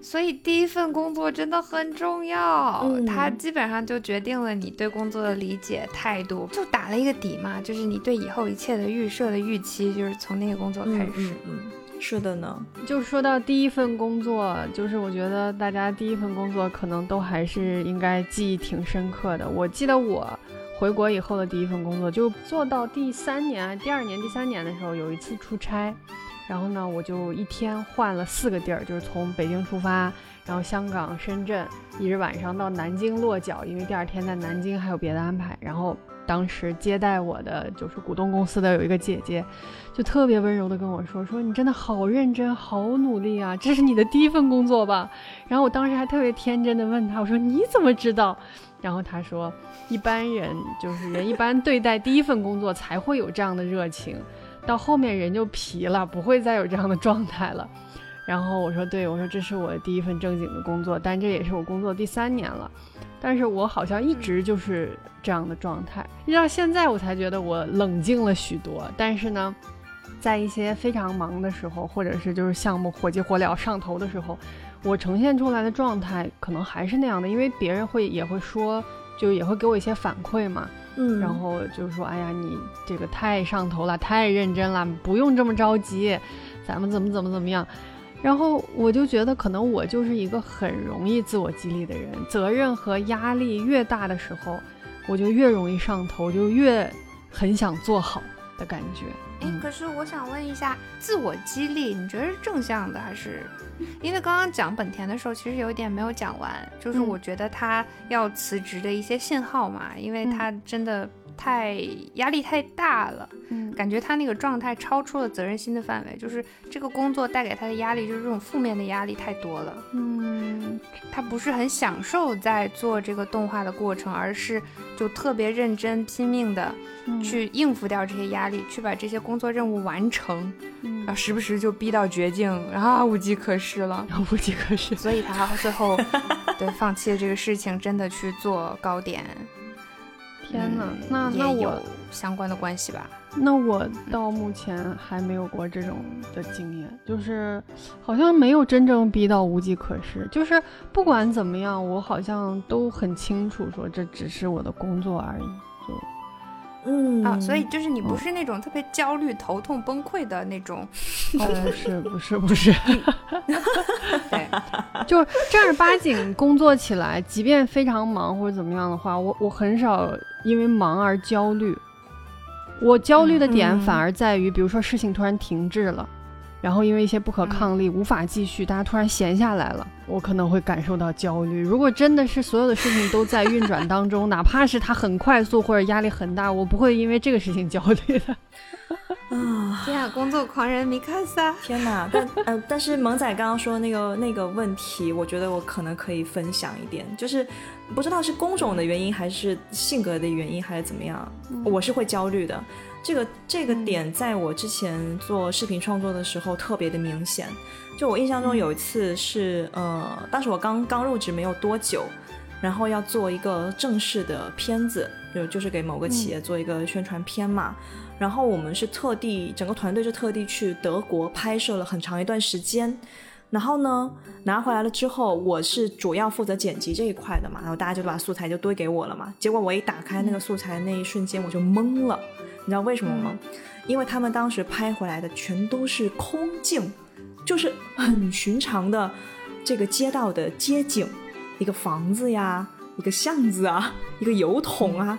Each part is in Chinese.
所以第一份工作真的很重要，它基本上就决定了你对工作的理解态度，就打了一个底嘛，就是你对以后一切的预设的预期，就是从那个工作开始。嗯，是的呢。就说到第一份工作，就是我觉得大家第一份工作可能都还是应该记忆挺深刻的。我记得我回国以后的第一份工作，就做到第三年、第二年、第三年的时候，有一次出差。然后呢，我就一天换了四个地儿，就是从北京出发，然后香港、深圳，一直晚上到南京落脚，因为第二天在南京还有别的安排。然后当时接待我的就是股东公司的有一个姐姐，就特别温柔的跟我说：“说你真的好认真，好努力啊，这是你的第一份工作吧？”然后我当时还特别天真的问她：“我说你怎么知道？”然后她说：“一般人就是人一般对待第一份工作才会有这样的热情。”到后面人就疲了，不会再有这样的状态了。然后我说：“对，我说这是我第一份正经的工作，但这也是我工作第三年了。但是我好像一直就是这样的状态，一直到现在我才觉得我冷静了许多。但是呢，在一些非常忙的时候，或者是就是项目火急火燎上头的时候，我呈现出来的状态可能还是那样的，因为别人会也会说，就也会给我一些反馈嘛。”嗯，然后就说，哎呀，你这个太上头了，太认真了，不用这么着急，咱们怎么怎么怎么样。然后我就觉得，可能我就是一个很容易自我激励的人，责任和压力越大的时候，我就越容易上头，就越很想做好的感觉。哎，可是我想问一下，自我激励，你觉得是正向的还是？因为刚刚讲本田的时候，其实有一点没有讲完，就是我觉得他要辞职的一些信号嘛，因为他真的太压力太大了，嗯，感觉他那个状态超出了责任心的范围，就是这个工作带给他的压力，就是这种负面的压力太多了，嗯，他不是很享受在做这个动画的过程，而是就特别认真拼命的。去应付掉这些压力，去把这些工作任务完成，然后时不时就逼到绝境，然后无计可施了，无计可施，所以他最后对放弃了这个事情，真的去做糕点。天哪，那那我相关的关系吧？那我到目前还没有过这种的经验，就是好像没有真正逼到无计可施。就是不管怎么样，我好像都很清楚，说这只是我的工作而已，就。嗯。啊，所以就是你不是那种特别焦虑、头痛、崩溃的那种，不是不是不 是，对，就正儿八经工作起来，即便非常忙或者怎么样的话，我我很少因为忙而焦虑，我焦虑的点反而在于，比如说事情突然停滞了。然后因为一些不可抗力无法继续，大家突然闲下来了，我可能会感受到焦虑。如果真的是所有的事情都在运转当中，哪怕是它很快速或者压力很大，我不会因为这个事情焦虑的。啊，天啊，工作狂人米卡萨！天哪，但呃，但是萌仔刚刚说那个那个问题，我觉得我可能可以分享一点，就是不知道是工种的原因还是性格的原因还是怎么样，我是会焦虑的。这个这个点在我之前做视频创作的时候特别的明显。就我印象中有一次是，呃，当时我刚刚入职没有多久，然后要做一个正式的片子，就就是给某个企业做一个宣传片嘛。然后我们是特地整个团队就特地去德国拍摄了很长一段时间。然后呢，拿回来了之后，我是主要负责剪辑这一块的嘛。然后大家就把素材就堆给我了嘛。结果我一打开那个素材那一瞬间，我就懵了。你知道为什么吗？因为他们当时拍回来的全都是空镜，就是很寻常的这个街道的街景，一个房子呀，一个巷子啊，一个油桶啊，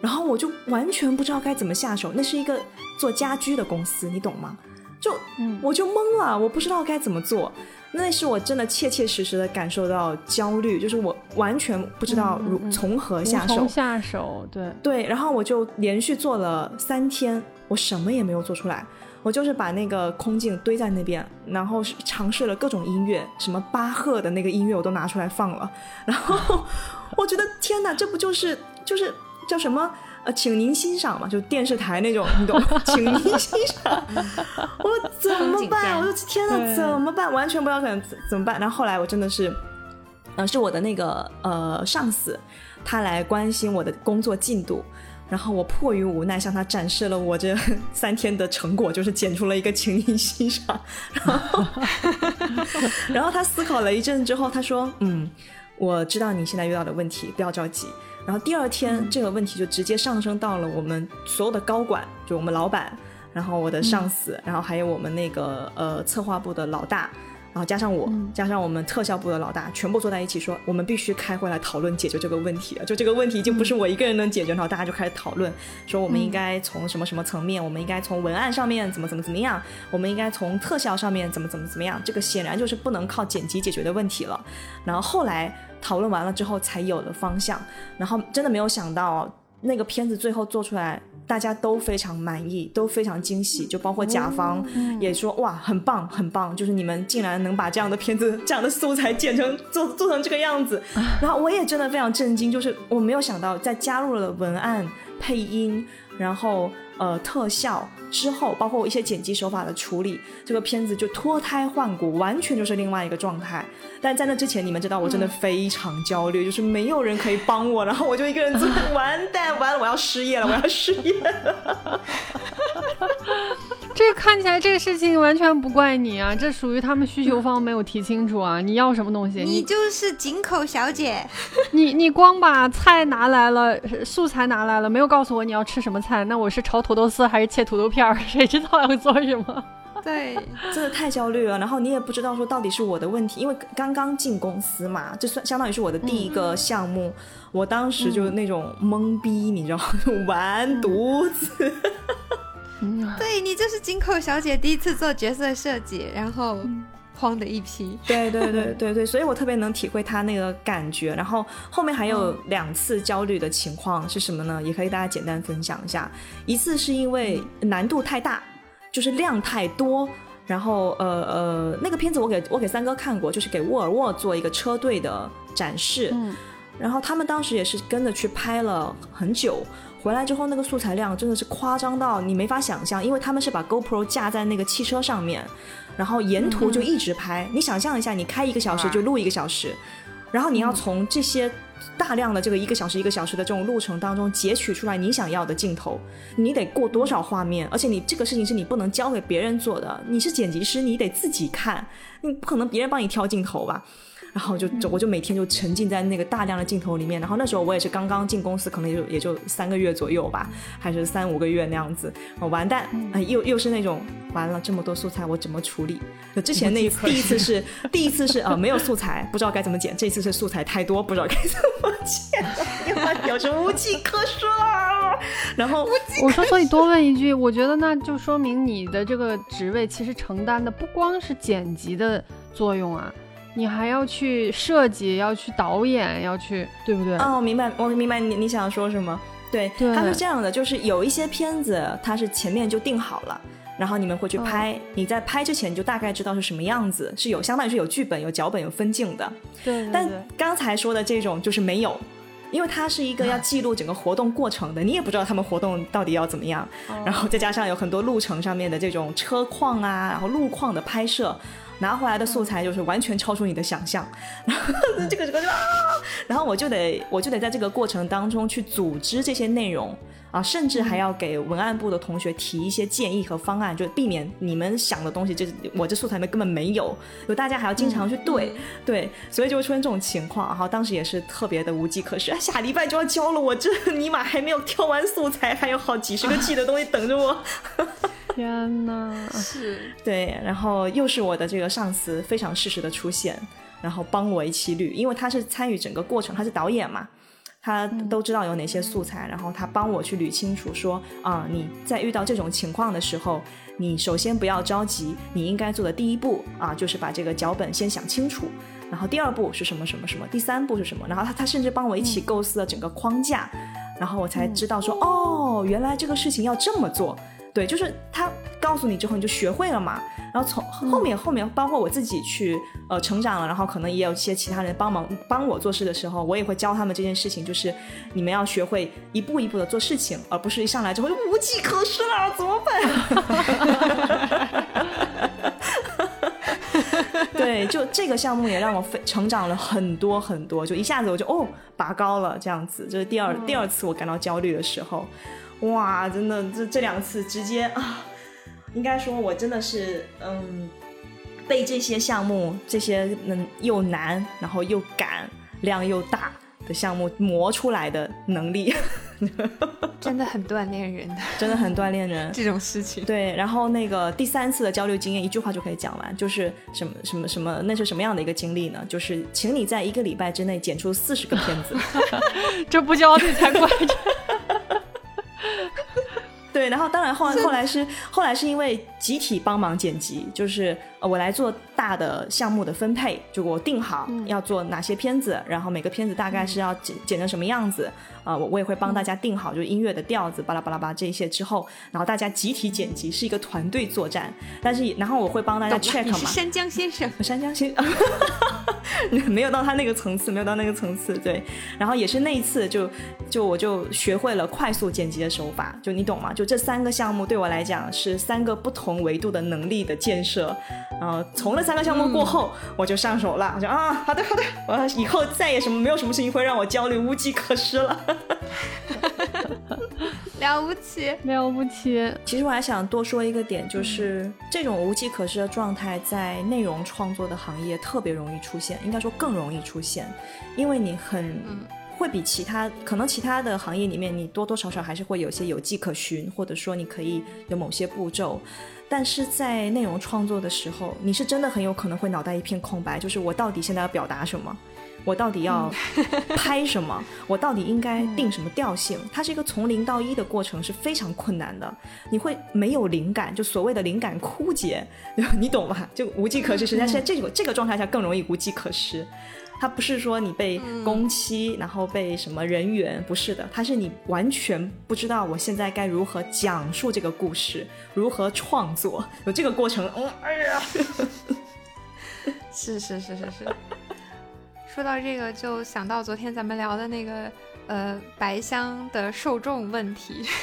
然后我就完全不知道该怎么下手。那是一个做家居的公司，你懂吗？就我就懵了，我不知道该怎么做。那是我真的切切实实的感受到焦虑，就是我完全不知道如从何下手。下手，对对。然后我就连续做了三天，我什么也没有做出来。我就是把那个空镜堆在那边，然后尝试了各种音乐，什么巴赫的那个音乐我都拿出来放了。然后 我觉得天哪，这不就是就是叫什么？呃，请您欣赏嘛，就电视台那种，你懂吗？请您欣赏，我怎么办？我说天呐，怎么办？完全不知道怎怎么办。然后后来我真的是，呃，是我的那个呃上司，他来关心我的工作进度，然后我迫于无奈向他展示了我这 三天的成果，就是剪出了一个，请您欣赏。然后，然后他思考了一阵之后，他说：“嗯，我知道你现在遇到的问题，不要着急。”然后第二天这个问题就直接上升到了我们所有的高管，就我们老板，然后我的上司，然后还有我们那个呃策划部的老大。然后加上我，加上我们特效部的老大，全部坐在一起说，我们必须开会来讨论解决这个问题就这个问题已经不是我一个人能解决，然后大家就开始讨论，说我们应该从什么什么层面，我们应该从文案上面怎么怎么怎么样，我们应该从特效上面怎么怎么怎么样。这个显然就是不能靠剪辑解决的问题了。然后后来讨论完了之后，才有了方向。然后真的没有想到，那个片子最后做出来。大家都非常满意，都非常惊喜，就包括甲方也说哇，很棒，很棒，就是你们竟然能把这样的片子、这样的素材剪成做做成这个样子。然后我也真的非常震惊，就是我没有想到，在加入了文案、配音，然后。呃，特效之后，包括一些剪辑手法的处理，这个片子就脱胎换骨，完全就是另外一个状态。但在那之前，你们知道，我真的非常焦虑，就是没有人可以帮我，然后我就一个人做，完蛋，完了，我要失业了，我要失业了。这看起来这个事情完全不怪你啊，这属于他们需求方没有提清楚啊！你要什么东西？你就是井口小姐，你你光把菜拿来了，素材拿来了，没有告诉我你要吃什么菜，那我是炒土豆丝还是切土豆片儿？谁知道要做什么？对，真的太焦虑了。然后你也不知道说到底是我的问题，因为刚刚进公司嘛，就算相当于是我的第一个项目，我当时就那种懵逼，你知道，完犊子。对你这是金口小姐第一次做角色设计，然后慌的一批。对对对对对，所以我特别能体会他那个感觉。然后后面还有两次焦虑的情况是什么呢？也可以大家简单分享一下。一次是因为难度太大，就是量太多。然后呃呃，那个片子我给我给三哥看过，就是给沃尔沃做一个车队的展示。嗯。然后他们当时也是跟着去拍了很久。回来之后，那个素材量真的是夸张到你没法想象，因为他们是把 GoPro 架在那个汽车上面，然后沿途就一直拍。你想象一下，你开一个小时就录一个小时，然后你要从这些大量的这个一个小时一个小时的这种路程当中截取出来你想要的镜头，你得过多少画面？而且你这个事情是你不能交给别人做的，你是剪辑师，你得自己看，你不可能别人帮你挑镜头吧？然后就就我就每天就沉浸在那个大量的镜头里面，然后那时候我也是刚刚进公司，可能也就也就三个月左右吧，还是三五个月那样子。哦完蛋，又又是那种完了这么多素材我怎么处理？就之前那 第一次是第一次是呃没有素材，不知道该怎么剪，这次是素材太多，不知道该怎么剪，有是无计可施。然后我说，所以多问一句，我觉得那就说明你的这个职位其实承担的不光是剪辑的作用啊。你还要去设计，要去导演，要去，对不对？哦，明白，我明白你你想说什么。对，它是这样的，就是有一些片子，它是前面就定好了，然后你们会去拍，你在拍之前就大概知道是什么样子，是有相当于是有剧本、有脚本、有分镜的。对。但刚才说的这种就是没有，因为它是一个要记录整个活动过程的，你也不知道他们活动到底要怎么样，然后再加上有很多路程上面的这种车况啊，然后路况的拍摄。拿回来的素材就是完全超出你的想象，然 后这个这个就啊，然后我就得我就得在这个过程当中去组织这些内容啊，甚至还要给文案部的同学提一些建议和方案，就避免你们想的东西，就是我这素材里面根本没有，就大家还要经常去对对，所以就会出现这种情况。然后当时也是特别的无计可施，下礼拜就要交了，我这 尼玛还没有挑完素材，还有好几十个 G 的东西等着我。天呐，是。对，然后又是我的这个上司非常适时的出现，然后帮我一起捋，因为他是参与整个过程，他是导演嘛，他都知道有哪些素材，然后他帮我去捋清楚，说啊，你在遇到这种情况的时候，你首先不要着急，你应该做的第一步啊，就是把这个脚本先想清楚，然后第二步是什么什么什么，第三步是什么，然后他他甚至帮我一起构思了整个框架，然后我才知道说，哦，原来这个事情要这么做。对，就是他告诉你之后，你就学会了嘛。然后从后面后面，包括我自己去呃成长了，然后可能也有一些其他人帮忙帮我做事的时候，我也会教他们这件事情，就是你们要学会一步一步的做事情，而不是一上来之后就无计可施了，怎么办？对，就这个项目也让我非成长了很多很多，就一下子我就哦拔高了这样子。这是第二第二次我感到焦虑的时候，哇，真的这这两次直接啊，应该说我真的是嗯被这些项目这些嗯又难然后又赶量又大的项目磨出来的能力，真的很锻炼人的真的很锻炼人。这种事情。对，然后那个第三次的交流经验，一句话就可以讲完，就是什么什么什么，那是什么样的一个经历呢？就是请你在一个礼拜之内剪出四十个片子。这不焦虑才怪。对，然后当然后来后来是后来是因为集体帮忙剪辑，就是呃我来做大的项目的分配，就我定好要做哪些片子，然后每个片子大概是要剪剪成什么样子，啊我我也会帮大家定好，就是音乐的调子巴拉巴拉巴这些之后，然后大家集体剪辑是一个团队作战，但是然后我会帮大家 check 嘛，山江先生，山江先生 没有到他那个层次，没有到那个层次，对，然后也是那一次就就我就学会了快速剪辑的手法，就你懂吗？就这三个项目对我来讲是三个不同维度的能力的建设，然后从那三个项目过后，我就上手了，我就啊，好的好的，我以后再也什么没有什么事情会让我焦虑无计可施了，了不起了不起。其实我还想多说一个点，就是这种无计可施的状态在内容创作的行业特别容易出现，应该说更容易出现，因为你很。会比其他可能其他的行业里面，你多多少少还是会有些有迹可循，或者说你可以有某些步骤，但是在内容创作的时候，你是真的很有可能会脑袋一片空白，就是我到底现在要表达什么，我到底要拍什么，我到底应该定什么调性？它是一个从零到一的过程，是非常困难的。你会没有灵感，就所谓的灵感枯竭，你懂吗？就无计可施。实际上，在这个这个状态下更容易无计可施。它不是说你被工期，然后被什么人员，不是的，它是你完全不知道我现在该如何讲述这个故事，如何创作，有这个过程。嗯，哎呀，是是是是是。说到这个，就想到昨天咱们聊的那个呃白香的受众问题。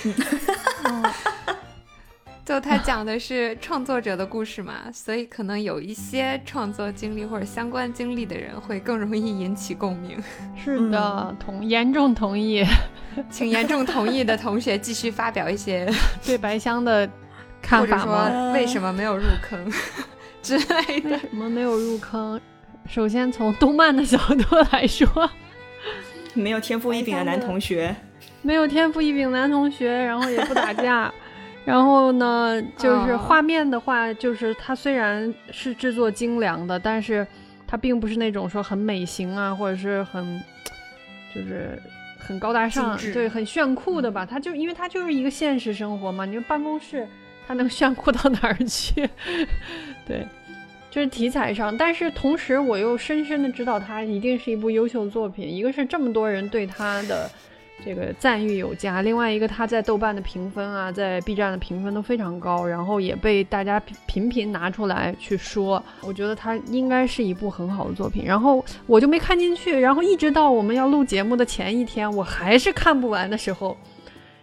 就他讲的是创作者的故事嘛，所以可能有一些创作经历或者相关经历的人会更容易引起共鸣。是的，同严重同意，请严重同意的同学继续发表一些对白香的看法吗？为什么没有入坑之类的？为什么没有入坑？首先从动漫的角度来说，没有天赋异禀的男同学，没有天赋异禀男同学，然后也不打架。然后呢，就是画面的话，就是它虽然是制作精良的，但是它并不是那种说很美型啊，或者是很就是很高大上，对，很炫酷的吧？它就因为它就是一个现实生活嘛，你说办公室它能炫酷到哪儿去？对，就是题材上，但是同时我又深深的知道它一定是一部优秀作品，一个是这么多人对它的。这个赞誉有加，另外一个他在豆瓣的评分啊，在 B 站的评分都非常高，然后也被大家频频拿出来去说。我觉得他应该是一部很好的作品，然后我就没看进去，然后一直到我们要录节目的前一天，我还是看不完的时候，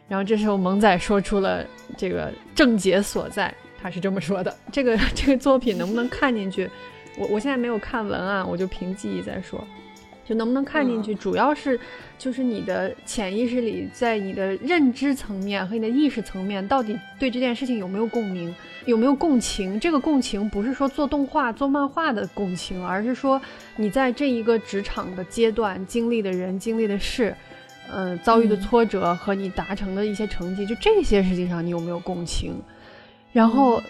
然后这时候萌仔说出了这个症结所在，他是这么说的：这个 这个作品能不能看进去？我我现在没有看文案，我就凭记忆在说。就能不能看进去，主要是就是你的潜意识里，在你的认知层面和你的意识层面，到底对这件事情有没有共鸣，有没有共情？这个共情不是说做动画、做漫画的共情，而是说你在这一个职场的阶段经历的人、经历的事，嗯，遭遇的挫折和你达成的一些成绩，就这些事情上你有没有共情？然后。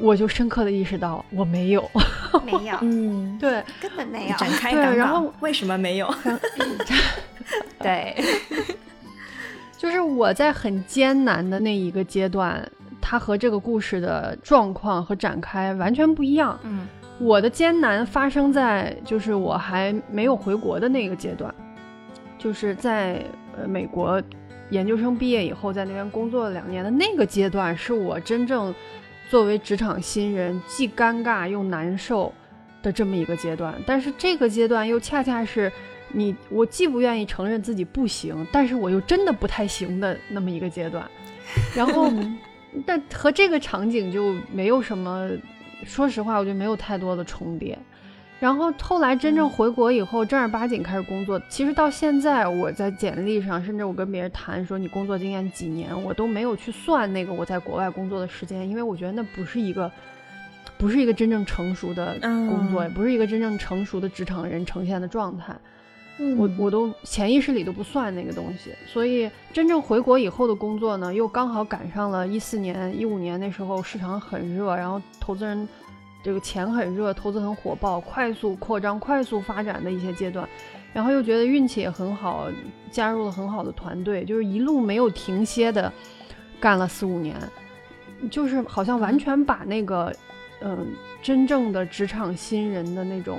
我就深刻的意识到我没有，没有，嗯，对，根本没有展开对，然后为什么没有？对，就是我在很艰难的那一个阶段，它和这个故事的状况和展开完全不一样。嗯，我的艰难发生在就是我还没有回国的那个阶段，就是在呃美国研究生毕业以后，在那边工作了两年的那个阶段，是我真正。作为职场新人，既尴尬又难受的这么一个阶段，但是这个阶段又恰恰是你我既不愿意承认自己不行，但是我又真的不太行的那么一个阶段。然后，但和这个场景就没有什么，说实话，我觉得没有太多的重叠。然后后来真正回国以后，正儿八经开始工作。其实到现在，我在简历上，甚至我跟别人谈说你工作经验几年，我都没有去算那个我在国外工作的时间，因为我觉得那不是一个，不是一个真正成熟的工作，也不是一个真正成熟的职场人呈现的状态。我我都潜意识里都不算那个东西。所以真正回国以后的工作呢，又刚好赶上了一四年、一五年那时候市场很热，然后投资人。这个钱很热，投资很火爆，快速扩张、快速发展的一些阶段，然后又觉得运气也很好，加入了很好的团队，就是一路没有停歇的干了四五年，就是好像完全把那个，嗯，真正的职场新人的那种，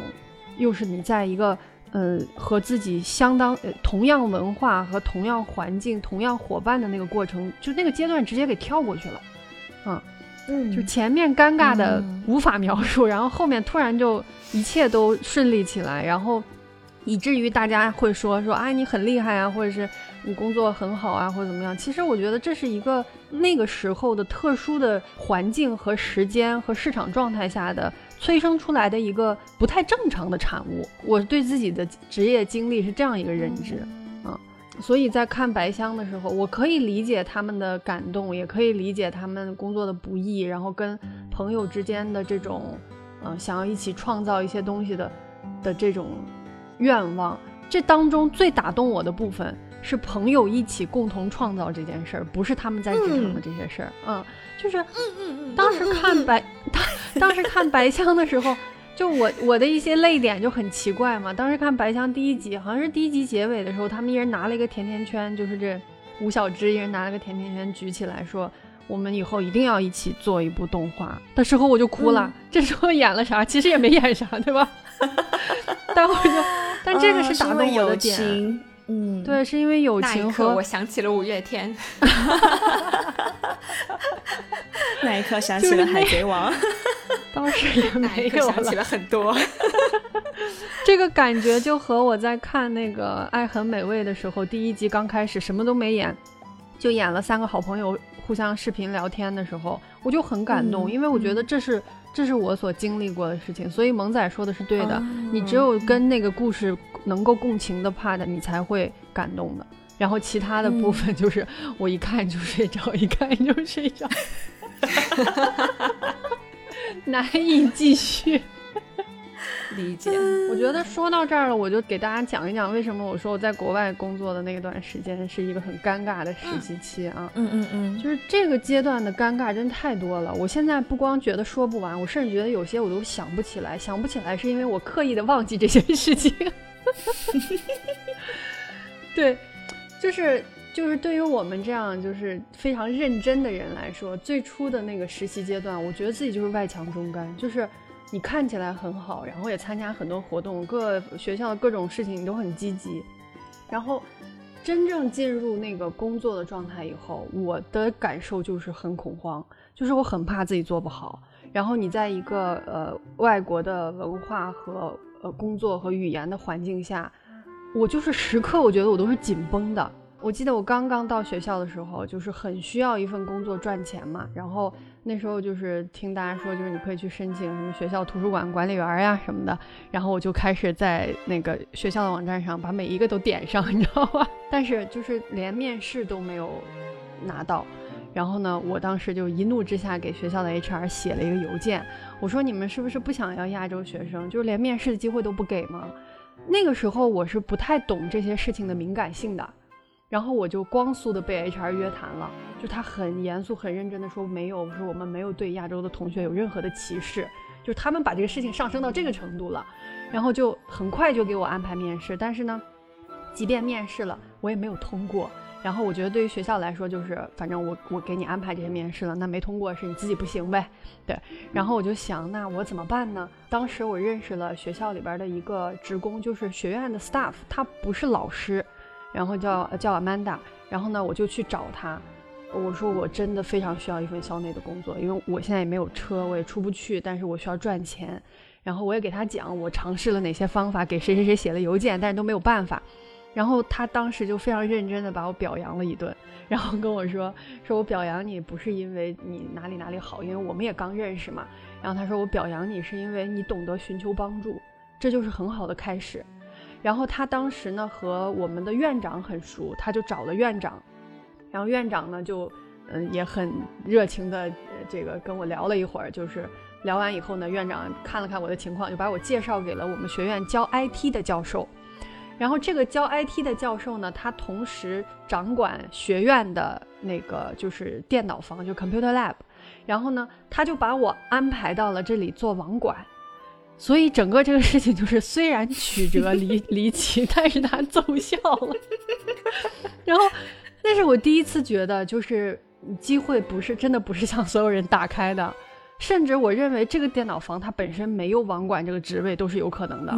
又是你在一个，呃，和自己相当同样文化和同样环境、同样伙伴的那个过程，就那个阶段直接给跳过去了，嗯。嗯，就前面尴尬的无法描述，然后后面突然就一切都顺利起来，然后以至于大家会说说啊你很厉害啊，或者是你工作很好啊，或者怎么样。其实我觉得这是一个那个时候的特殊的环境和时间和市场状态下的催生出来的一个不太正常的产物。我对自己的职业经历是这样一个认知。所以在看白箱的时候，我可以理解他们的感动，也可以理解他们工作的不易，然后跟朋友之间的这种，嗯，想要一起创造一些东西的的这种愿望。这当中最打动我的部分是朋友一起共同创造这件事儿，不是他们在职场的这些事儿。嗯，就是，嗯嗯嗯，当时看白，当当时看白箱的时候。就我我的一些泪点就很奇怪嘛。当时看白箱第一集，好像是第一集结尾的时候，他们一人拿了一个甜甜圈，就是这吴小芝一人拿了个甜甜圈举起来说：“我们以后一定要一起做一部动画。”的时候我就哭了。这时候演了啥？其实也没演啥，对吧？待会儿就，但这个是打动我的点。嗯，对，是因为友情和我想起了五月天。那一刻想起了海贼王。当时也 没有想起了很多，这个感觉就和我在看那个《爱很美味》的时候，第一集刚开始什么都没演，就演了三个好朋友互相视频聊天的时候，我就很感动，因为我觉得这是这是我所经历过的事情。所以萌仔说的是对的，你只有跟那个故事能够共情的 part，你才会感动的。然后其他的部分就是我一看就睡着，一看就睡着。难以继续理解。我觉得说到这儿了，我就给大家讲一讲为什么我说我在国外工作的那段时间是一个很尴尬的实习期啊。嗯嗯嗯，就是这个阶段的尴尬真太多了。我现在不光觉得说不完，我甚至觉得有些我都想不起来。想不起来是因为我刻意的忘记这些事情。对，就是。就是对于我们这样就是非常认真的人来说，最初的那个实习阶段，我觉得自己就是外强中干。就是你看起来很好，然后也参加很多活动，各学校的各种事情你都很积极。然后真正进入那个工作的状态以后，我的感受就是很恐慌，就是我很怕自己做不好。然后你在一个呃外国的文化和呃工作和语言的环境下，我就是时刻我觉得我都是紧绷的。我记得我刚刚到学校的时候，就是很需要一份工作赚钱嘛。然后那时候就是听大家说，就是你可以去申请什么学校图书馆管理员呀什么的。然后我就开始在那个学校的网站上把每一个都点上，你知道吧？但是就是连面试都没有拿到。然后呢，我当时就一怒之下给学校的 HR 写了一个邮件，我说你们是不是不想要亚洲学生？就是连面试的机会都不给吗？那个时候我是不太懂这些事情的敏感性的。然后我就光速的被 HR 约谈了，就他很严肃、很认真的说，没有，说我们没有对亚洲的同学有任何的歧视，就是他们把这个事情上升到这个程度了，然后就很快就给我安排面试。但是呢，即便面试了，我也没有通过。然后我觉得对于学校来说，就是反正我我给你安排这些面试了，那没通过是你自己不行呗，对。然后我就想，那我怎么办呢？当时我认识了学校里边的一个职工，就是学院的 staff，他不是老师。然后叫叫 Amanda，然后呢，我就去找他，我说我真的非常需要一份校内的工作，因为我现在也没有车，我也出不去，但是我需要赚钱。然后我也给他讲，我尝试了哪些方法，给谁谁谁写了邮件，但是都没有办法。然后他当时就非常认真的把我表扬了一顿，然后跟我说，说我表扬你不是因为你哪里哪里好，因为我们也刚认识嘛。然后他说我表扬你是因为你懂得寻求帮助。这就是很好的开始。然后他当时呢和我们的院长很熟，他就找了院长，然后院长呢就嗯也很热情的这个跟我聊了一会儿，就是聊完以后呢，院长看了看我的情况，就把我介绍给了我们学院教 IT 的教授。然后这个教 IT 的教授呢，他同时掌管学院的那个就是电脑房，就 Computer Lab。然后呢，他就把我安排到了这里做网管。所以整个这个事情就是，虽然曲折离 离奇，但是它奏效了。然后，那是我第一次觉得，就是机会不是真的不是向所有人打开的，甚至我认为这个电脑房它本身没有网管这个职位都是有可能的。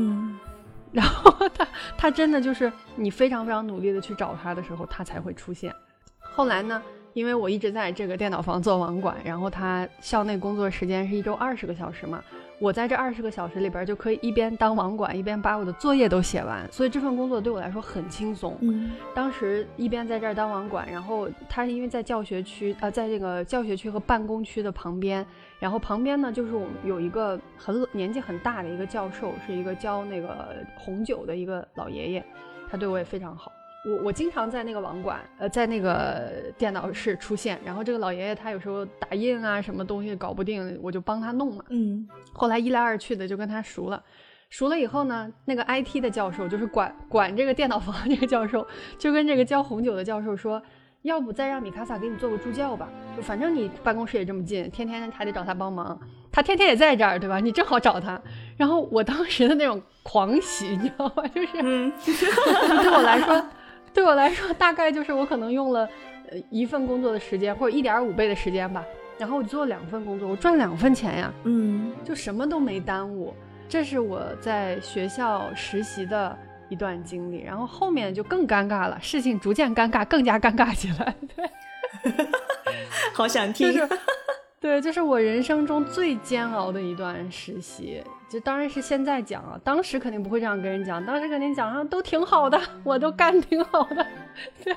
然后他他真的就是你非常非常努力的去找他的时候，他才会出现。后来呢？因为我一直在这个电脑房做网管，然后他校内工作时间是一周二十个小时嘛，我在这二十个小时里边就可以一边当网管，一边把我的作业都写完，所以这份工作对我来说很轻松。嗯，当时一边在这儿当网管，然后他因为在教学区啊，在这个教学区和办公区的旁边，然后旁边呢就是我们有一个很年纪很大的一个教授，是一个教那个红酒的一个老爷爷，他对我也非常好。我我经常在那个网管，呃，在那个电脑室出现，然后这个老爷爷他有时候打印啊，什么东西搞不定，我就帮他弄嘛。嗯，后来一来二去的就跟他熟了，熟了以后呢，那个 IT 的教授就是管管这个电脑房 这个教授，就跟这个教红酒的教授说，要不再让米卡萨给你做个助教吧，就反正你办公室也这么近，天天还得找他帮忙，他天天也在这儿，对吧？你正好找他。然后我当时的那种狂喜，你知道吗？就是 对我来说。对我来说，大概就是我可能用了呃一份工作的时间，或者一点五倍的时间吧。然后我做两份工作，我赚两份钱呀，嗯，就什么都没耽误。这是我在学校实习的一段经历。然后后面就更尴尬了，事情逐渐尴尬，更加尴尬起来。对，好想听。对，这是我人生中最煎熬的一段实习。就当然是现在讲啊，当时肯定不会这样跟人讲，当时肯定讲啊，都挺好的，我都干挺好的。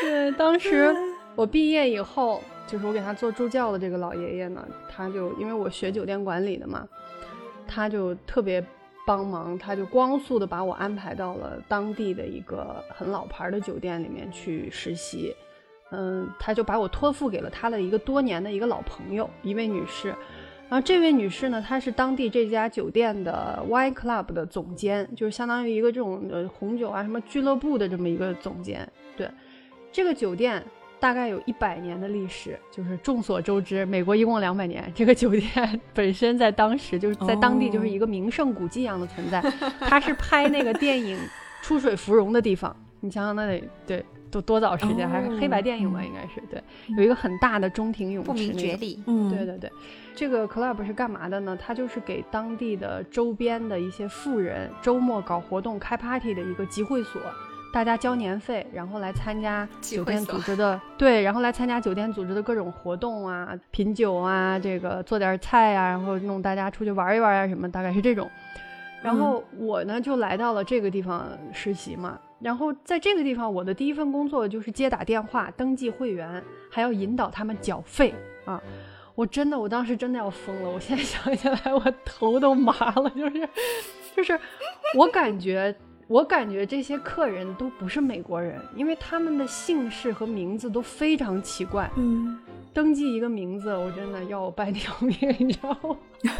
对，当时我毕业以后，就是我给他做助教的这个老爷爷呢，他就因为我学酒店管理的嘛，他就特别帮忙，他就光速的把我安排到了当地的一个很老牌的酒店里面去实习。嗯，他就把我托付给了他的一个多年的一个老朋友，一位女士。然后这位女士呢，她是当地这家酒店的 Y club 的总监，就是相当于一个这种呃红酒啊什么俱乐部的这么一个总监。对，这个酒店大概有一百年的历史，就是众所周知，美国一共两百年。这个酒店 本身在当时就是在当地就是一个名胜古迹一样的存在，它是拍那个电影《出水芙蓉》的地方。你想想，那得对。多多早时间还是黑白电影吧，应该是对，有一个很大的中庭泳池，绝里。嗯，对对对，这个 club 是干嘛的呢？它就是给当地的周边的一些富人周末搞活动、开 party 的一个集会所，大家交年费，然后来参加酒店组织的对，然后来参加酒店组织的各种活动啊，品酒啊，这个做点菜啊，然后弄大家出去玩一玩啊，什么大概是这种。然后我呢就来到了这个地方实习嘛。然后在这个地方，我的第一份工作就是接打电话、登记会员，还要引导他们缴费啊！我真的，我当时真的要疯了。我现在想起来，我头都麻了。就是，就是，我感觉，我感觉这些客人都不是美国人，因为他们的姓氏和名字都非常奇怪。嗯，登记一个名字，我真的要我半条命，你知道吗？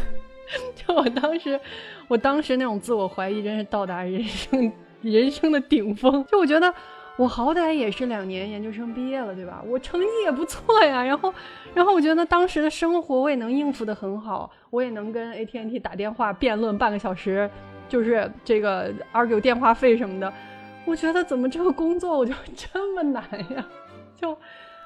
就我当时，我当时那种自我怀疑，真是到达人生。人生的顶峰，就我觉得我好歹也是两年研究生毕业了，对吧？我成绩也不错呀。然后，然后我觉得当时的生活我也能应付的很好，我也能跟 AT&T 打电话辩论半个小时，就是这个 argue 电话费什么的。我觉得怎么这个工作我就 这么难呀？就。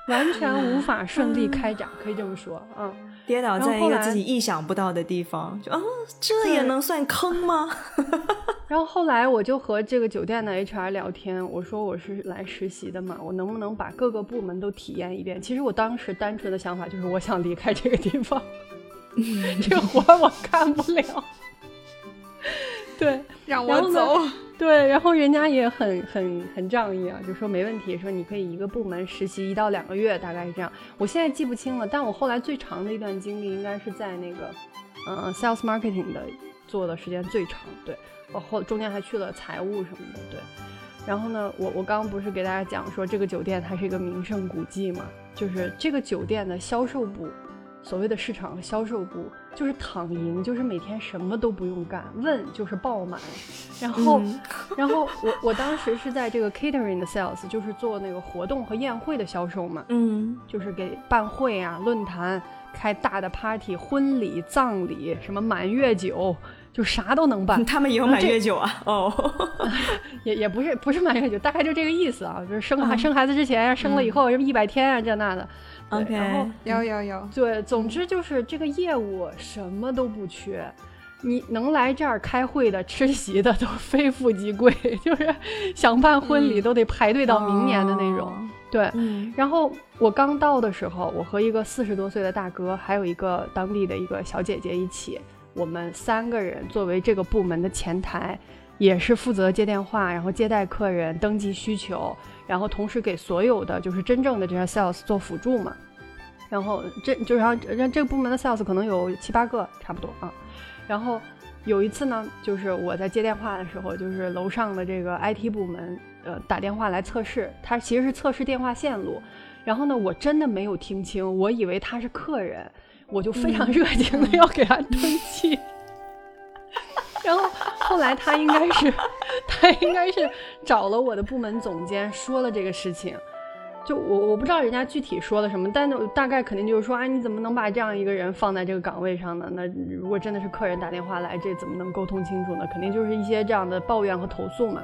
完全无法顺利开展，可以这么说，嗯，跌倒在一个自己意想不到的地方，就啊，这也能算坑吗？然后后来我就和这个酒店的 HR 聊天，我说我是来实习的嘛，我能不能把各个部门都体验一遍？其实我当时单纯的想法就是我想离开这个地方，这活我干不了，对，让我走。对，然后人家也很很很仗义啊，就说没问题，说你可以一个部门实习一到两个月，大概是这样。我现在记不清了，但我后来最长的一段经历应该是在那个，嗯，sales marketing 的做的时间最长。对，我后中间还去了财务什么的。对，然后呢，我我刚刚不是给大家讲说这个酒店它是一个名胜古迹嘛，就是这个酒店的销售部。所谓的市场销售部就是躺赢，就是每天什么都不用干，问就是爆满。然后，然后我我当时是在这个 catering 的 sales，就是做那个活动和宴会的销售嘛。嗯，就是给办会啊、论坛、开大的 party、婚礼、葬礼，什么满月酒，就啥都能办。他们也有满月酒啊？哦，也也不是不是满月酒，大概就这个意思啊，就是生孩生孩子之前，生了以后什么一百天啊这那的。OK，然后有有有，对，总之就是这个业务什么都不缺，你能来这儿开会的、吃席的都非富即贵，就是想办婚礼都得排队到明年的那种。对，然后我刚到的时候，我和一个四十多岁的大哥，还有一个当地的一个小姐姐一起，我们三个人作为这个部门的前台，也是负责接电话，然后接待客人、登记需求。然后同时给所有的就是真正的这些 sales 做辅助嘛，然后这就然后让这个部门的 sales 可能有七八个差不多啊。然后有一次呢，就是我在接电话的时候，就是楼上的这个 IT 部门呃打电话来测试，他其实是测试电话线路。然后呢，我真的没有听清，我以为他是客人，我就非常热情的要给他登记。然后后来他应该是，他应该是找了我的部门总监说了这个事情，就我我不知道人家具体说了什么，但大概肯定就是说，哎，你怎么能把这样一个人放在这个岗位上呢？那如果真的是客人打电话来，这怎么能沟通清楚呢？肯定就是一些这样的抱怨和投诉嘛。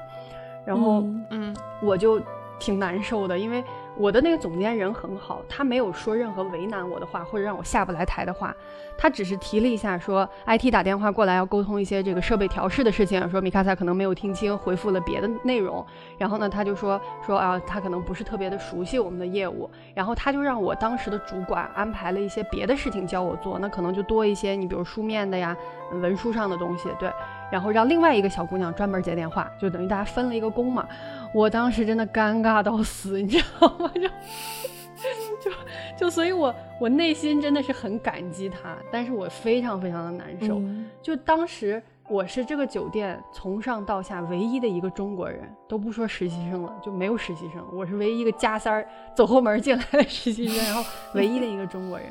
然后，嗯，我就挺难受的，因为。我的那个总监人很好，他没有说任何为难我的话，或者让我下不来台的话，他只是提了一下，说 IT 打电话过来要沟通一些这个设备调试的事情，说米卡萨可能没有听清，回复了别的内容。然后呢，他就说说啊，他可能不是特别的熟悉我们的业务，然后他就让我当时的主管安排了一些别的事情教我做，那可能就多一些，你比如书面的呀，文书上的东西，对。然后让另外一个小姑娘专门接电话，就等于大家分了一个工嘛。我当时真的尴尬到死，你知道吗？就就就，所以我我内心真的是很感激他，但是我非常非常的难受。就当时我是这个酒店从上到下唯一的一个中国人，都不说实习生了，就没有实习生，我是唯一一个加塞儿走后门进来的实习生，然后唯一的一个中国人。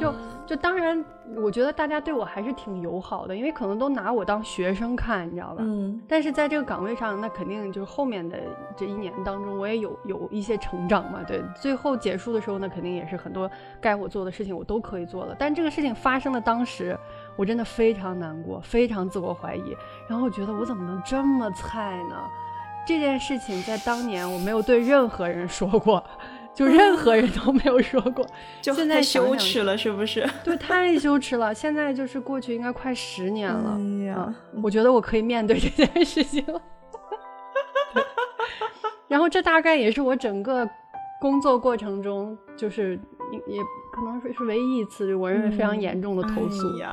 就就当然，我觉得大家对我还是挺友好的，因为可能都拿我当学生看，你知道吧？嗯。但是在这个岗位上，那肯定就是后面的这一年当中，我也有有一些成长嘛。对，最后结束的时候，那肯定也是很多该我做的事情我都可以做了。但这个事情发生的当时，我真的非常难过，非常自我怀疑，然后我觉得我怎么能这么菜呢？这件事情在当年我没有对任何人说过。就任何人都没有说过，就现在羞耻了，是不是？对，太羞耻了。现在就是过去应该快十年了，哎呀，我觉得我可以面对这件事情了。然后这大概也是我整个工作过程中，就是也可能是是唯一一次我认为非常严重的投诉呀。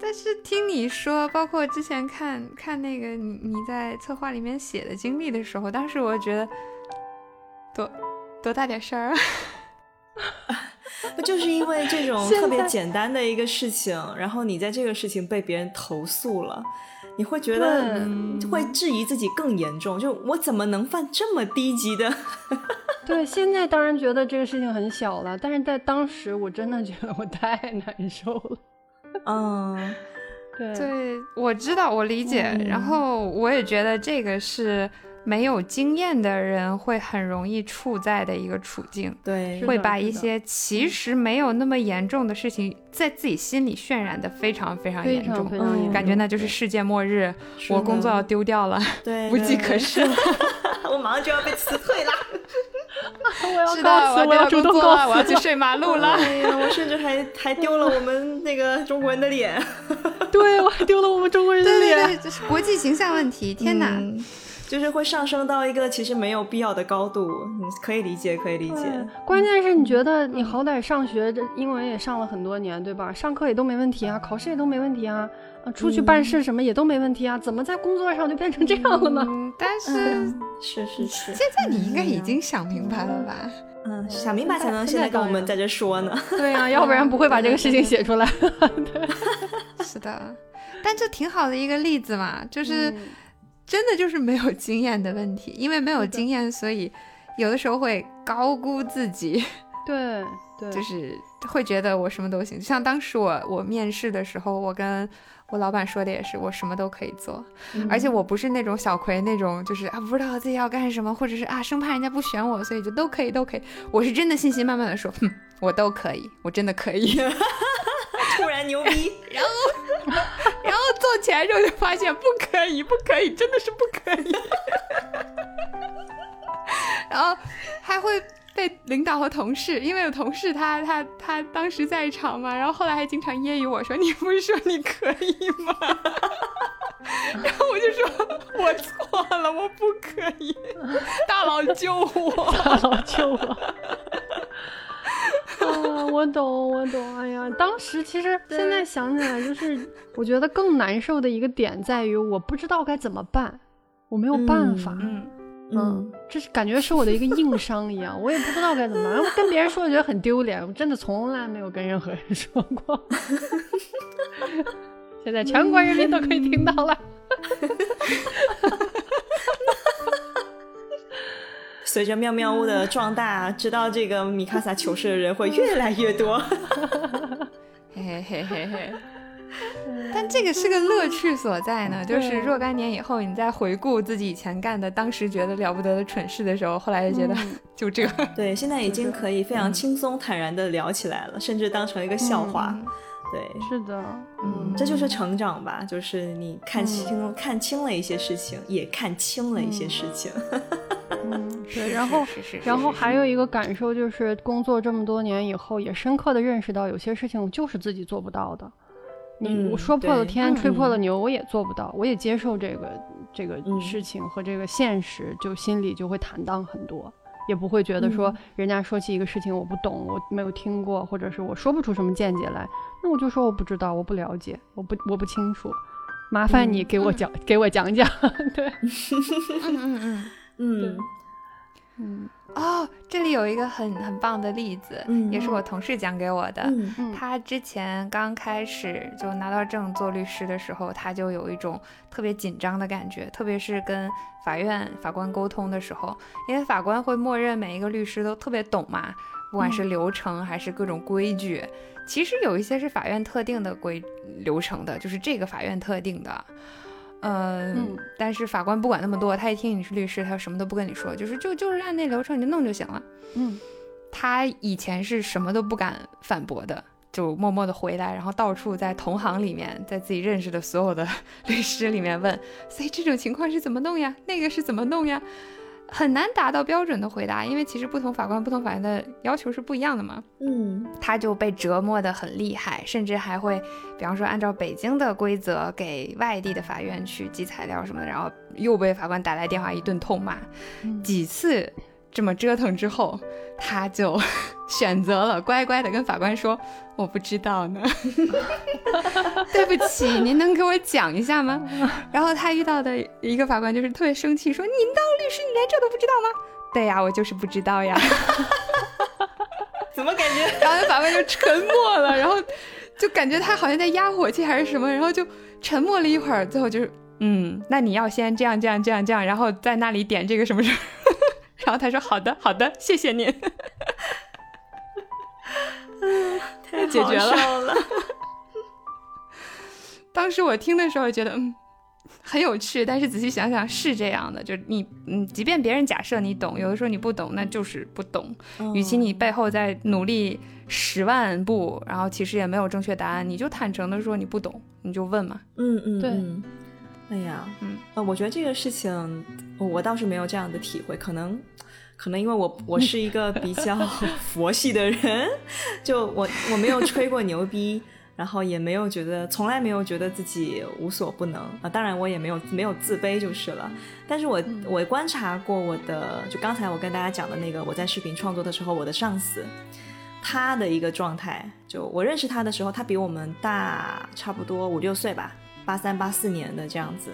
但是听你说，包括之前看看那个你你在策划里面写的经历的时候，当时我觉得。多多大点事儿啊！不 就是因为这种 特别简单的一个事情，然后你在这个事情被别人投诉了，你会觉得会质疑自己更严重。就我怎么能犯这么低级的？对，现在当然觉得这个事情很小了，但是在当时我真的觉得我太难受了。嗯，对，对，我知道，我理解，然后我也觉得这个是。没有经验的人会很容易处在的一个处境，对，会把一些其实没有那么严重的事情，在自己心里渲染的非常非常严重，感觉那就是世界末日，我工作要丢掉了，对，无计可施。了，我马上就要被辞退了，我要是的，我要主动告诉，我要去睡马路了，哎呀，我甚至还还丢了我们那个中国人的脸，对我还丢了我们中国人的脸，对对，这是国际形象问题，天哪！就是会上升到一个其实没有必要的高度，你可以理解，可以理解。关键是你觉得你好歹上学这英文也上了很多年，对吧？上课也都没问题啊，考试也都没问题啊，啊，出去办事什么也都没问题啊，怎么在工作上就变成这样了呢？但是是是是，现在你应该已经想明白了吧？嗯，想明白才能现在跟我们在这说呢。对啊，要不然不会把这个事情写出来。是的，但这挺好的一个例子嘛，就是嗯真的就是没有经验的问题，因为没有经验，所以有的时候会高估自己，对对，就是会觉得我什么都行。就像当时我我面试的时候，我跟我老板说的也是，我什么都可以做，嗯而且我不是那种小葵那种，就是啊不知道自己要干什么，或者是啊生怕人家不选我，所以就都可以都可以。我是真的信心满满的说，哼，我都可以，我真的可以。突然牛逼，然后做起来之后就发现不可以，不可以，真的是不可以。然后还会被领导和同事，因为有同事他他他当时在场嘛，然后后来还经常揶揄我说：“你不是说你可以吗？” 然后我就说：“我错了，我不可以，大佬救我。大佬救我！啊，我懂，我懂。哎呀，当时其实现在想起来，就是我觉得更难受的一个点在于，我不知道该怎么办，我没有办法。嗯，嗯，这是感觉是我的一个硬伤一样，我也不知道该怎么办。跟别人说，我觉得很丢脸，我真的从来没有跟任何人说过。现在全国人民都可以听到了。随着妙妙屋的壮大，知道这个米卡萨糗事的人会越来越多。嘿嘿嘿嘿嘿。但这个是个乐趣所在呢，就是若干年以后，你再回顾自己以前干的，当时觉得了不得的蠢事的时候，后来就觉得嗯 就这。对，现在已经可以非常轻松坦然的聊起来了，甚至当成一个笑话。嗯对，是的，嗯，这就是成长吧，就是你看清、看清了一些事情，也看清了一些事情。嗯，是对。然后然后还有一个感受就是，工作这么多年以后，也深刻的认识到，有些事情就是自己做不到的。你嗯我说破了对天，吹破嗯了牛，我也做不到，我也接受这个这个嗯事情和这个现实，就心里就会坦荡很多，也不会觉得说嗯人家说起一个事情我不懂，我没有听过，或者是我说不出什么见解来，那我就说我不知道，我不了解，我不我不清楚，麻烦你嗯给我讲、给我讲讲，对，嗯嗯嗯。嗯嗯哦，这里有一个很很棒的例子，嗯也是我同事讲给我的。他之前刚开始就拿到证做律师的时候，他就有一种特别紧张的感觉，特别是跟法院法官沟通的时候，因为法官会默认每一个律师都特别懂嘛，不管是流程还是各种规矩。其实有一些是法院特定的规流程的，就是这个法院特定的。嗯，嗯但是法官不管那么多，他一听你是律师，他什么都不跟你说，就是就就是按那流程你就弄就行了。嗯他以前是什么都不敢反驳的，就默默的回来，然后到处在同行里面，在自己认识的所有的 律师里面问，所以这种情况是怎么弄呀？那个是怎么弄呀？很难达到标准的回答，因为其实不同法官、不同法院的要求是不一样的嘛。嗯他就被折磨得很厉害，甚至还会，比方说按照北京的规则给外地的法院去寄材料什么的，然后又被法官打来电话一顿痛骂。几次这么折腾之后，他就 选择了乖乖的跟法官说：“我不知道呢，对不起，您能给我讲一下吗？”然后他遇到的一个法官就是特别生气，说：“您当律师，你连这都不知道吗？”对呀，我就是不知道呀。怎么感觉？然后法官就沉默了，然后就感觉他好像在压火气还是什么，然后就沉默了一会儿，最后就是嗯，那你要先这样这样这样这样，然后在那里点这个什么什么，然后他说好的好的，谢谢您。太解决了好笑了。当时我听的时候觉得嗯。很有趣，但是仔细想想是这样的，就是你，嗯，即便别人假设你懂，有的时候你不懂，那就是不懂。与其你背后在努力十万步，然后其实也没有正确答案，你就坦诚的说你不懂，你就问嘛。嗯嗯，对嗯，哎呀，嗯，呃，我觉得这个事情我我倒是没有这样的体会，可能可能因为我我是一个比较 佛系的人，就我我没有吹过牛逼。然后也没有觉得，从来没有觉得自己无所不能啊！当然，我也没有没有自卑就是了。但是我我观察过我的，就刚才我跟大家讲的那个，我在视频创作的时候，我的上司他的一个状态，就我认识他的时候，他比我们大差不多五六岁吧，八三八四年的这样子。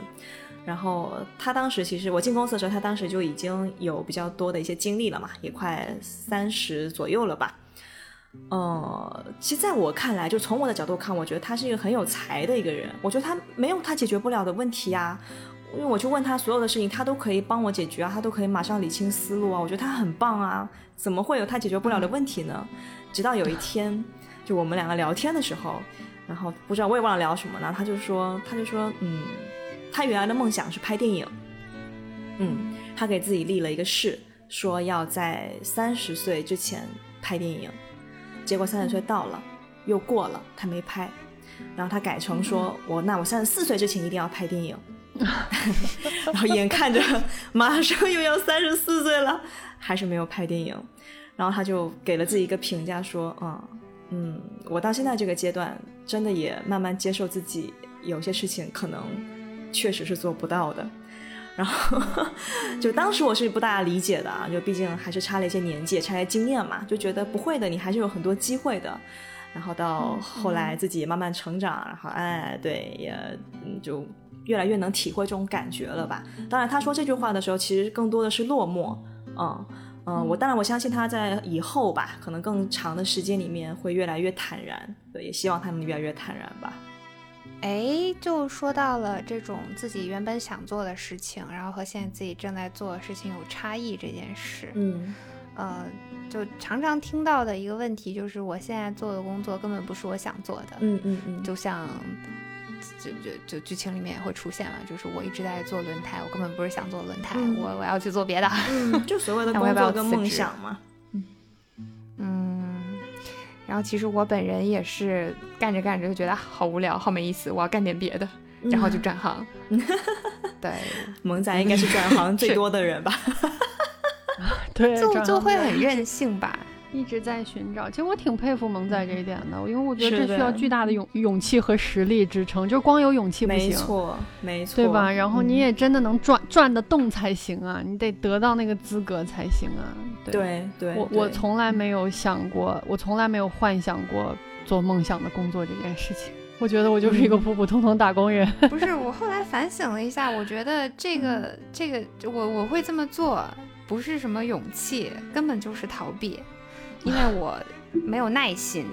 然后他当时其实我进公司的时候，他当时就已经有比较多的一些经历了嘛，也快三十左右了吧。呃，其实在我看来，就从我的角度看，我觉得他是一个很有才的一个人。我觉得他没有他解决不了的问题呀，因为我去问他所有的事情，他都可以帮我解决啊，他都可以马上理清思路啊。我觉得他很棒啊，怎么会有他解决不了的问题呢？直到有一天，就我们两个聊天的时候，然后不知道我也忘了聊什么了，他就说，他就说，嗯，他原来的梦想是拍电影，嗯，他给自己立了一个誓。说要在三十岁之前拍电影，结果三十岁到了，又过了，他没拍，然后他改成说我那我三十四岁之前一定要拍电影，然后眼看着马上又要三十四岁了，还是没有拍电影，然后他就给了自己一个评价说啊嗯，嗯我到现在这个阶段真的也慢慢接受自己有些事情可能确实是做不到的。然后，就当时我是不大理解的啊，就毕竟还是差了一些年纪，差了经验嘛，就觉得不会的，你还是有很多机会的。然后到后来自己慢慢成长，然后哎，对，也就越来越能体会这种感觉了吧。当然，他说这句话的时候，其实更多的是落寞。嗯嗯，我当然我相信他在以后吧，可能更长的时间里面会越来越坦然。对，也希望他们越来越坦然吧。哎，就说到了这种自己原本想做的事情，然后和现在自己正在做的事情有差异这件事，嗯，呃，就常常听到的一个问题就是，我现在做的工作根本不是我想做的，嗯嗯嗯，就像，就就就剧情里面也会出现嘛，就是我一直在做轮胎，我根本不是想做轮胎，我我要去做别的，嗯 就所谓的工作跟梦想嘛。嗯然后其实我本人也是干着干着就觉得好无聊，好没意思，我要干点别的，然后就转行。对，萌仔应该是转行最多的人吧？对，就就会很任性吧。一直在寻找，其实我挺佩服萌仔这一点的，因为我觉得这需要巨大的勇勇气和实力支撑，就光有勇气不行，没错，没错，对吧？然后你也真的能转转得动才行啊，你得得到那个资格才行啊。对对，我我从来没有想过，我从来没有幻想过做梦想的工作这件事情。我觉得我就是一个普普通通打工人。不是，我后来反省了一下，我觉得这个这个我我会这么做，不是什么勇气，根本就是逃避。因为我没有耐心，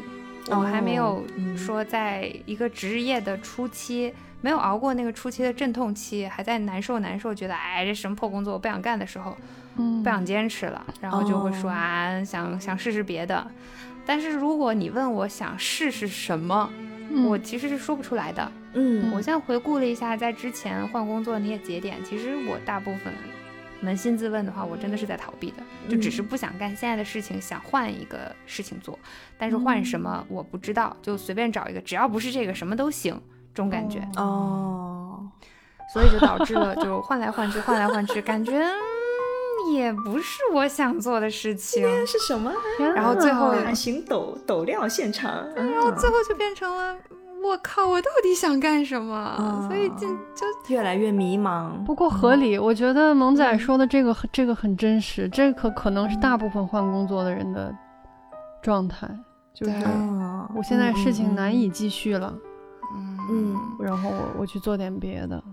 我还没有说在一个职业的初期，没有熬过那个初期的阵痛期，还在难受难受，觉得哎这什么破工作我不想干的时候，不想坚持了，然后就会说啊想想试试别的。但是如果你问我想试试什么，我其实是说不出来的。嗯，我现在回顾了一下在之前换工作那些节点，其实我大部分。扪心自问的话，我真的是在逃避的，就只是不想干现在的事情，想换一个事情做，但是换什么我不知道，就随便找一个，只要不是这个什么都行，这种感觉。哦，所以就导致了就换来换去，换来换去，感觉也不是我想做的事情，是什么？然后最后行抖抖料现场，然后最后就变成了。我靠！我到底想干什么？所以就就越来越迷茫。不过合理，我觉得萌仔说的这个这个很真实，这可可能是大部分换工作的人的状态，就是我现在事情难以继续了，嗯，然后我我去做点别的。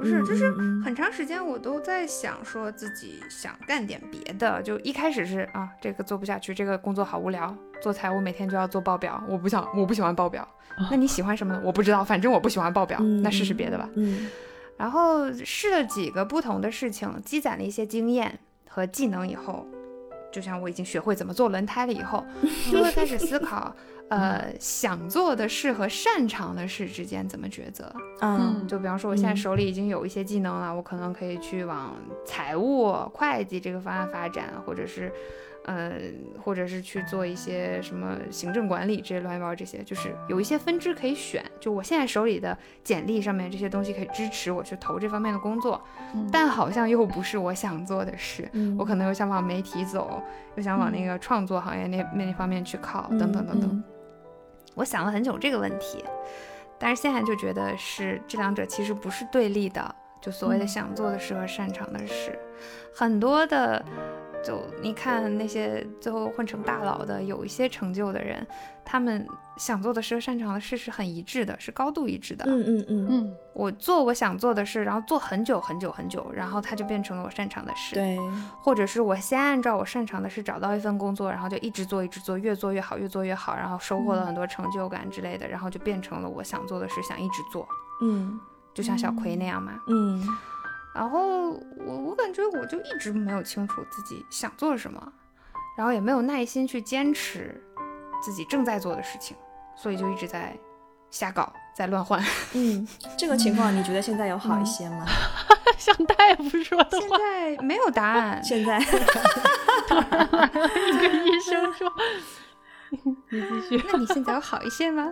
不是，就是很长时间我都在想，说自己想干点别的。就一开始是啊，这个做不下去，这个工作好无聊，做财务每天就要做报表，我不想，我不喜欢报表。那你喜欢什么呢？我不知道，反正我不喜欢报表，那试试别的吧。嗯，然后试了几个不同的事情，积攒了一些经验和技能以后，就像我已经学会怎么做轮胎了以后，就会开始思考。呃，想做的事和擅长的事之间怎么抉择？嗯，就比方说，我现在手里已经有一些技能了，我可能可以去往财务、会计这个方向发展，或者是，呃，或者是去做一些什么行政管理这些乱七八糟这些，就是有一些分支可以选。就我现在手里的简历上面这些东西可以支持我去投这方面的工作，但好像又不是我想做的事。我可能又想往媒体走，又想往那个创作行业那那方面去靠，等等等等。我想了很久这个问题，但是现在就觉得是这两者其实不是对立的，就所谓的想做的事和擅长的事，很多的就你看那些最后混成大佬的，有一些成就的人，他们想做的事、擅长的事是很一致的，是高度一致的。嗯嗯嗯嗯，我做我想做的事，然后做很久很久很久，然后它就变成了我擅长的事。对，或者是我先按照我擅长的事找到一份工作，然后就一直做，一直做，越做越好，越做越好，然后收获了很多成就感之类的，然后就变成了我想做的事，想一直做，嗯就像小葵那样嘛。嗯然后我我感觉我就一直没有清楚自己想做什么，然后也没有耐心去坚持自己正在做的事情，所以就一直在瞎搞，在乱换。嗯，这个情况你觉得现在有好一些吗？像大夫说的现，在没有答案，现在，一个医生说，你继续。那你现在有好一些吗？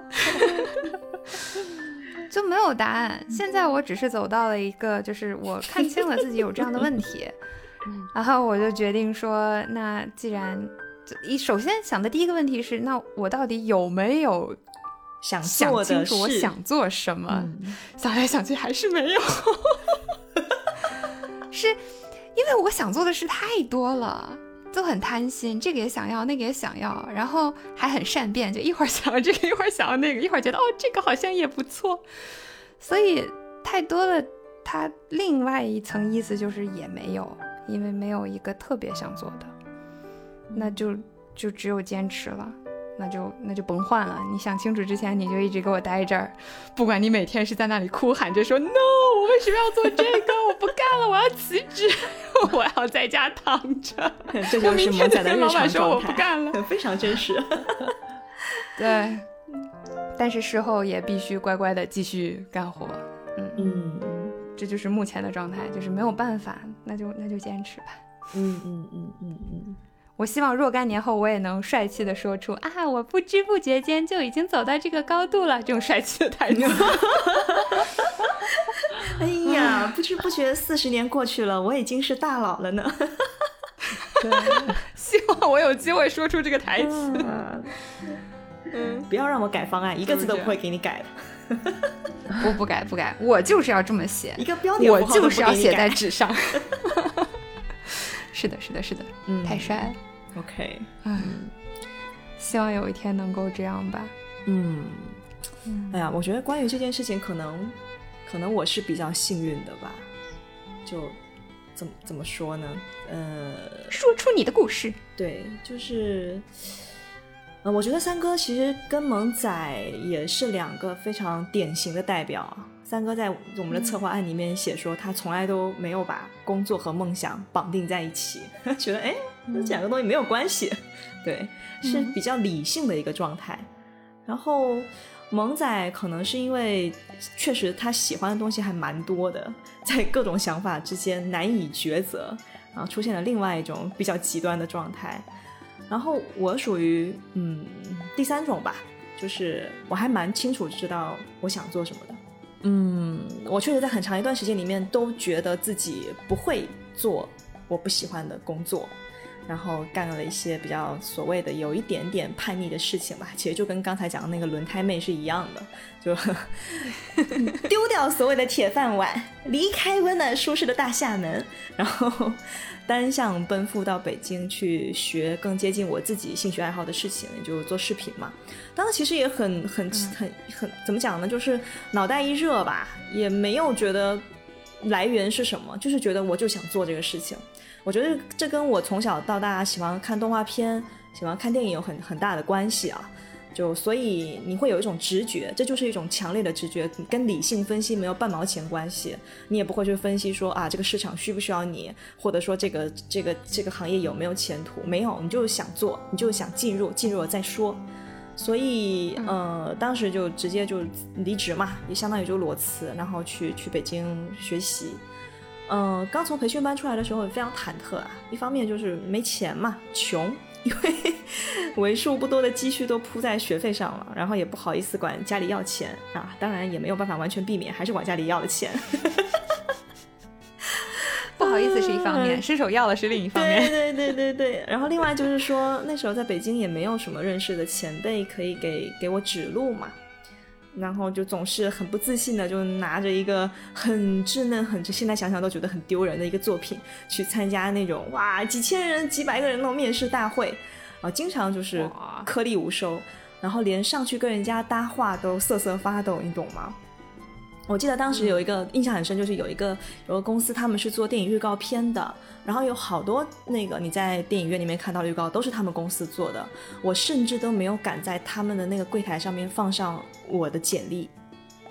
就没有答案。现在我只是走到了一个，就是我看清了自己有这样的问题，然后我就决定说，那既然一首先想的第一个问题是，那我到底有没有想想清楚我想做什么？嗯 想来想去还是没有，是因为我想做的事太多了。都很贪心，这个也想要，那个也想要，然后还很善变，就一会儿想要这个，一会儿想要那个，一会儿觉得哦这个好像也不错，所以太多了。它另外一层意思就是也没有，因为没有一个特别想做的，那就就只有坚持了。那就那就甭换了。你想清楚之前，你就一直给我待这儿，不管你每天是在那里哭喊着说 “no”，我为什么要做这个？我不干了，我要辞职，我要在家躺着。这就是我明天就萌仔的老板常说我状态，不干了。非常真实。对，但是事后也必须乖乖的继续干活。嗯嗯，嗯这就是目前的状态，就是没有办法，那就那就坚持吧。嗯嗯嗯嗯嗯，我希望若干年后，我也能帅气的说出啊，我不知不觉间就已经走到这个高度了，这种帅气的态度。哎呀，不知不觉四十年过去了，我已经是大佬了呢。对，希望我有机会说出这个台词。嗯，不要让我改方案，一个字都不会给你改的，不不改不改，我就是要这么写一，个标点我就是要写在纸上。是的，是的，是的，嗯太帅了。OK，嗯，希望有一天能够这样吧。嗯，嗯哎呀，我觉得关于这件事情，可能可能我是比较幸运的吧，就怎么怎么说呢？呃，说出你的故事。对，就是，呃，我觉得三哥其实跟萌仔也是两个非常典型的代表啊。三哥在我们的策划案里面写说，他从来都没有把工作和梦想绑定在一起，觉得哎，这两个东西没有关系，对，是比较理性的一个状态。然后萌仔可能是因为确实他喜欢的东西还蛮多的，在各种想法之间难以抉择，然后出现了另外一种比较极端的状态。然后我属于嗯第三种吧，就是我还蛮清楚知道我想做什么的。嗯，我确实在很长一段时间里面都觉得自己不会做我不喜欢的工作，然后干了一些比较所谓的有一点点叛逆的事情吧。其实就跟刚才讲的那个轮胎妹是一样的，就 丢掉所谓的铁饭碗，离开温暖舒适的大厦门，然后单向奔赴到北京去学更接近我自己兴趣爱好的事情，也就做视频嘛。当时其实也很很很很怎么讲呢？就是脑袋一热吧，也没有觉得来源是什么，就是觉得我就想做这个事情。我觉得这跟我从小到大喜欢看动画片、喜欢看电影有很很大的关系啊。就所以你会有一种直觉，这就是一种强烈的直觉，跟理性分析没有半毛钱关系。你也不会去分析说啊，这个市场需不需要你，或者说这个这个这个行业有没有前途，没有，你就想做，你就想进入，进入了再说。所以，呃，当时就直接就离职嘛，也相当于就裸辞，然后去去北京学习。嗯、刚从培训班出来的时候也非常忐忑啊，一方面就是没钱嘛，穷，因为为数不多的积蓄都扑在学费上了，然后也不好意思管家里要钱啊，当然也没有办法完全避免，还是管家里要的钱。不好意思是一方面，伸手要了是另一方对面。对对对对对，然后另外就是说，那时候在北京也没有什么认识的前辈可以给给我指路嘛，然后就总是很不自信的，就拿着一个很稚嫩、很现在想想都觉得很丢人的一个作品去参加那种哇几千人、几百个人那种面试大会，啊，经常就是颗粒无收，然后连上去跟人家搭话都瑟瑟发抖，你懂吗？我记得当时有一个印象很深，就是有一个有个公司，他们是做电影预告片的，然后有好多那个你在电影院里面看到的预告都是他们公司做的，我甚至都没有敢在他们的那个柜台上面放上我的简历。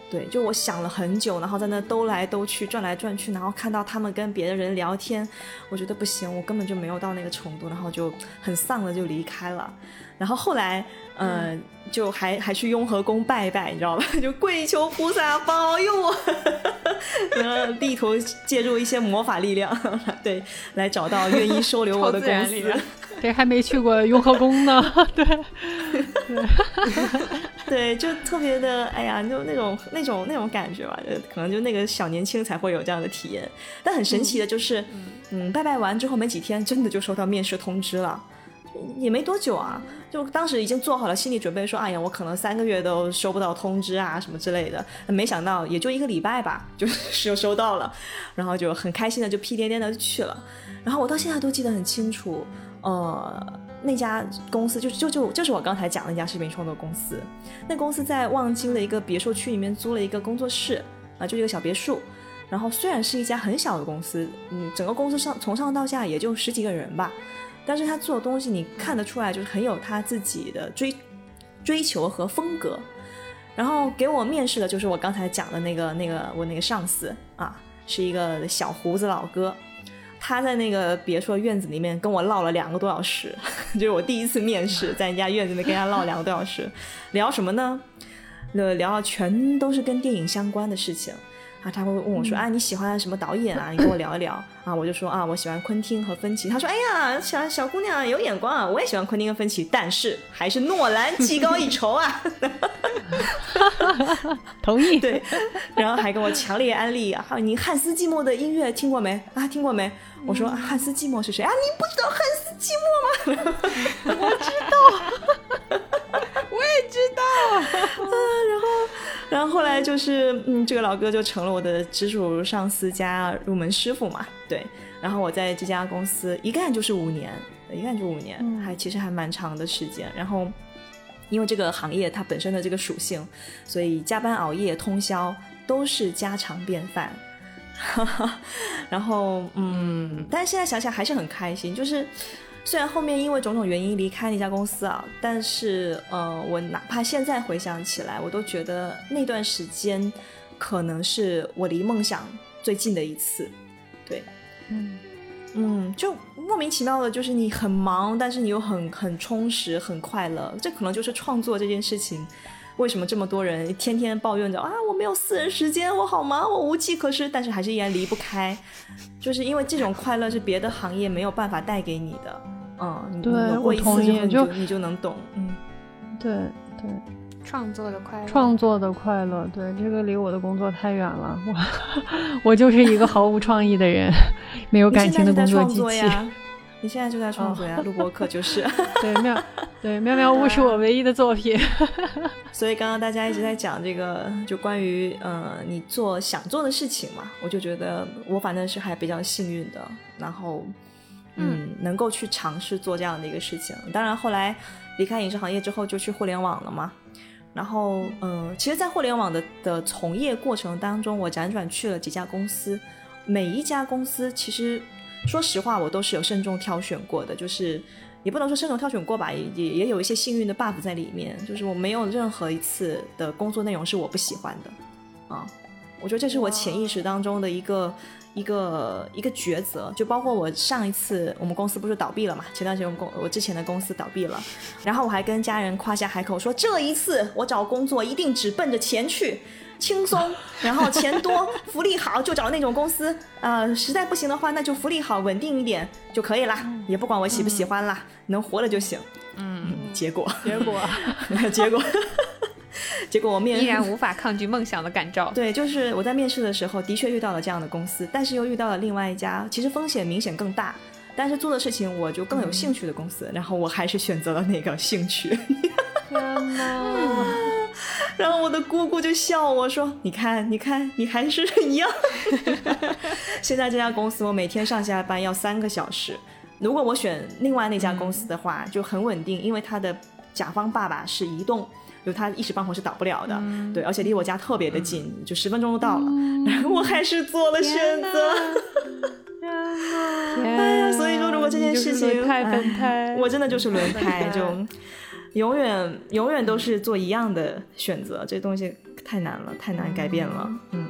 对，就我想了很久，然后在那兜来兜去、转来转去，然后看到他们跟别的人聊天，我觉得不行，我根本就没有到那个程度，然后就很丧的就离开了。然后后来，嗯，就还还去雍和宫拜拜，你知道吧？就跪求菩萨保佑我，然后力图借助一些魔法力量，对，来找到愿意收留我的公司。对，还没去过雍和宫呢，对，对，就特别的，哎呀，就那种那种那种感觉吧，可能就那个小年轻才会有这样的体验。但很神奇的就是，嗯，拜拜完之后没几天，真的就收到面试通知了。也没多久啊，就当时已经做好了心理准备，说哎呀，我可能三个月都收不到通知啊，什么之类的。没想到也就一个礼拜吧，就 是就收到了，然后就很开心的就屁颠颠的去了。然后我到现在都记得很清楚，呃，那家公司就就就就是我刚才讲的那家视频创作公司，那公司在望京的一个别墅区里面租了一个工作室啊，就一个小别墅。然后虽然是一家很小的公司，嗯，整个公司上从上到下也就十几个人吧。但是他做东西，你看得出来，就是很有他自己的追追求和风格。然后给我面试的就是我刚才讲的那个那个我那个上司啊，是一个小胡子老哥。他在那个别墅院子里面跟我唠了两个多小时，就是我第一次面试，在人家院子里面跟人家唠两个多小时，聊什么呢？聊聊全都是跟电影相关的事情。啊，他会问我说：“啊，你喜欢什么导演啊？你跟我聊一聊。”啊，我就说：“啊，我喜欢昆汀和芬奇。”他说：“哎呀，小小姑娘有眼光啊！我也喜欢昆汀和芬奇，但是还是诺兰技高一筹啊！” 同意。对，然后还跟我强烈安利啊，你汉斯季默的音乐听过没？啊，听过没？我说：“汉斯季默是谁啊？你不知道汉斯季默吗？” 我知道，我也知道。嗯，然后。然后后来就是，嗯，这个老哥就成了我的直属上司加入门师傅嘛，对。然后我在这家公司一干就是五年，一干就五年，还其实还蛮长的时间。然后，因为这个行业它本身的这个属性，所以加班熬夜通宵都是家常便饭。然后，嗯，但是现在想想还是很开心，就是。虽然后面因为种种原因离开那家公司啊，但是呃，我哪怕现在回想起来，我都觉得那段时间可能是我离梦想最近的一次。对，嗯嗯，就莫名其妙的，就是你很忙，但是你又很很充实、很快乐。这可能就是创作这件事情，为什么这么多人天天抱怨着啊，我没有私人时间，我好忙，我无计可施，但是还是依然离不开，就是因为这种快乐是别的行业没有办法带给你的。嗯，对，我同意，就你就能懂，嗯，对对，创作的快乐，创作的快乐，对，这个离我的工作太远了，我 我就是一个毫无创意的人，没有感情的工作机器。你现在就在创作呀，录播课就是。对妙，对妙妙屋是我唯一的作品。所以刚刚大家一直在讲这个，就关于呃你做想做的事情嘛，我就觉得我反正是还比较幸运的，然后。嗯，能够去尝试做这样的一个事情。当然，后来离开影视行业之后，就去互联网了嘛。然后，嗯，其实，在互联网的的从业过程当中，我辗转去了几家公司，每一家公司，其实说实话，我都是有慎重挑选过的。就是也不能说慎重挑选过吧，也也有一些幸运的 buff 在里面。就是我没有任何一次的工作内容是我不喜欢的啊。我觉得这是我潜意识当中的一个。一个一个抉择，就包括我上一次我们公司不是倒闭了嘛？前段时间我公我之前的公司倒闭了，然后我还跟家人夸下海口说，这一次我找工作一定只奔着钱去，轻松，然后钱多，福利好，就找那种公司。呃，实在不行的话，那就福利好，稳定一点就可以啦，也不管我喜不喜欢啦，能活着就行。嗯，结果结果结果。结果我面依然无法抗拒梦想的感召。对，就是我在面试的时候，的确遇到了这样的公司，但是又遇到了另外一家，其实风险明显更大，但是做的事情我就更有兴趣的公司，然后我还是选择了那个兴趣。天哪！然后我的姑姑就笑我说：“你看，你看，你还是一样。”现在这家公司我每天上下班要三个小时。如果我选另外那家公司的话，就很稳定，因为他的甲方爸爸是移动，就他一时半会是倒不了的。对，而且离我家特别的近，就十分钟就到了。然 后我还是做了选择。哎呀，所以说如果这件事情，太本胎，我真的就是轮胎，就永远永远都是做一样的选择，这东西太难了，太难改变了。嗯。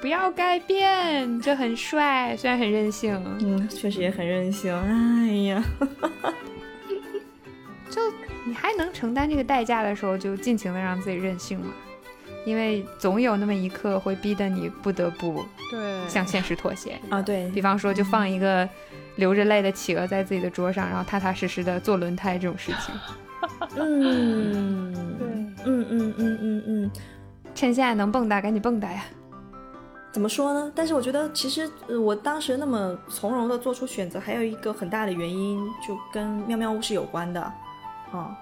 不要改变，就很帅，虽然很任性。嗯，确实也很任性。哎呀，就你还能承担这个代价的时候，就尽情的让自己任性嘛。因为总有那么一刻会逼得你不得不对向现实妥协啊。对比方说，就放一个流着泪的企鹅在自己的桌上，然后踏踏实实的做轮胎这种事情。嗯，对，嗯嗯嗯嗯嗯，趁现在能蹦跶，赶紧蹦跶呀。怎么说呢？但是我觉得，其实我当时那么从容的做出选择，还有一个很大的原因，就跟喵喵屋是有关的，啊，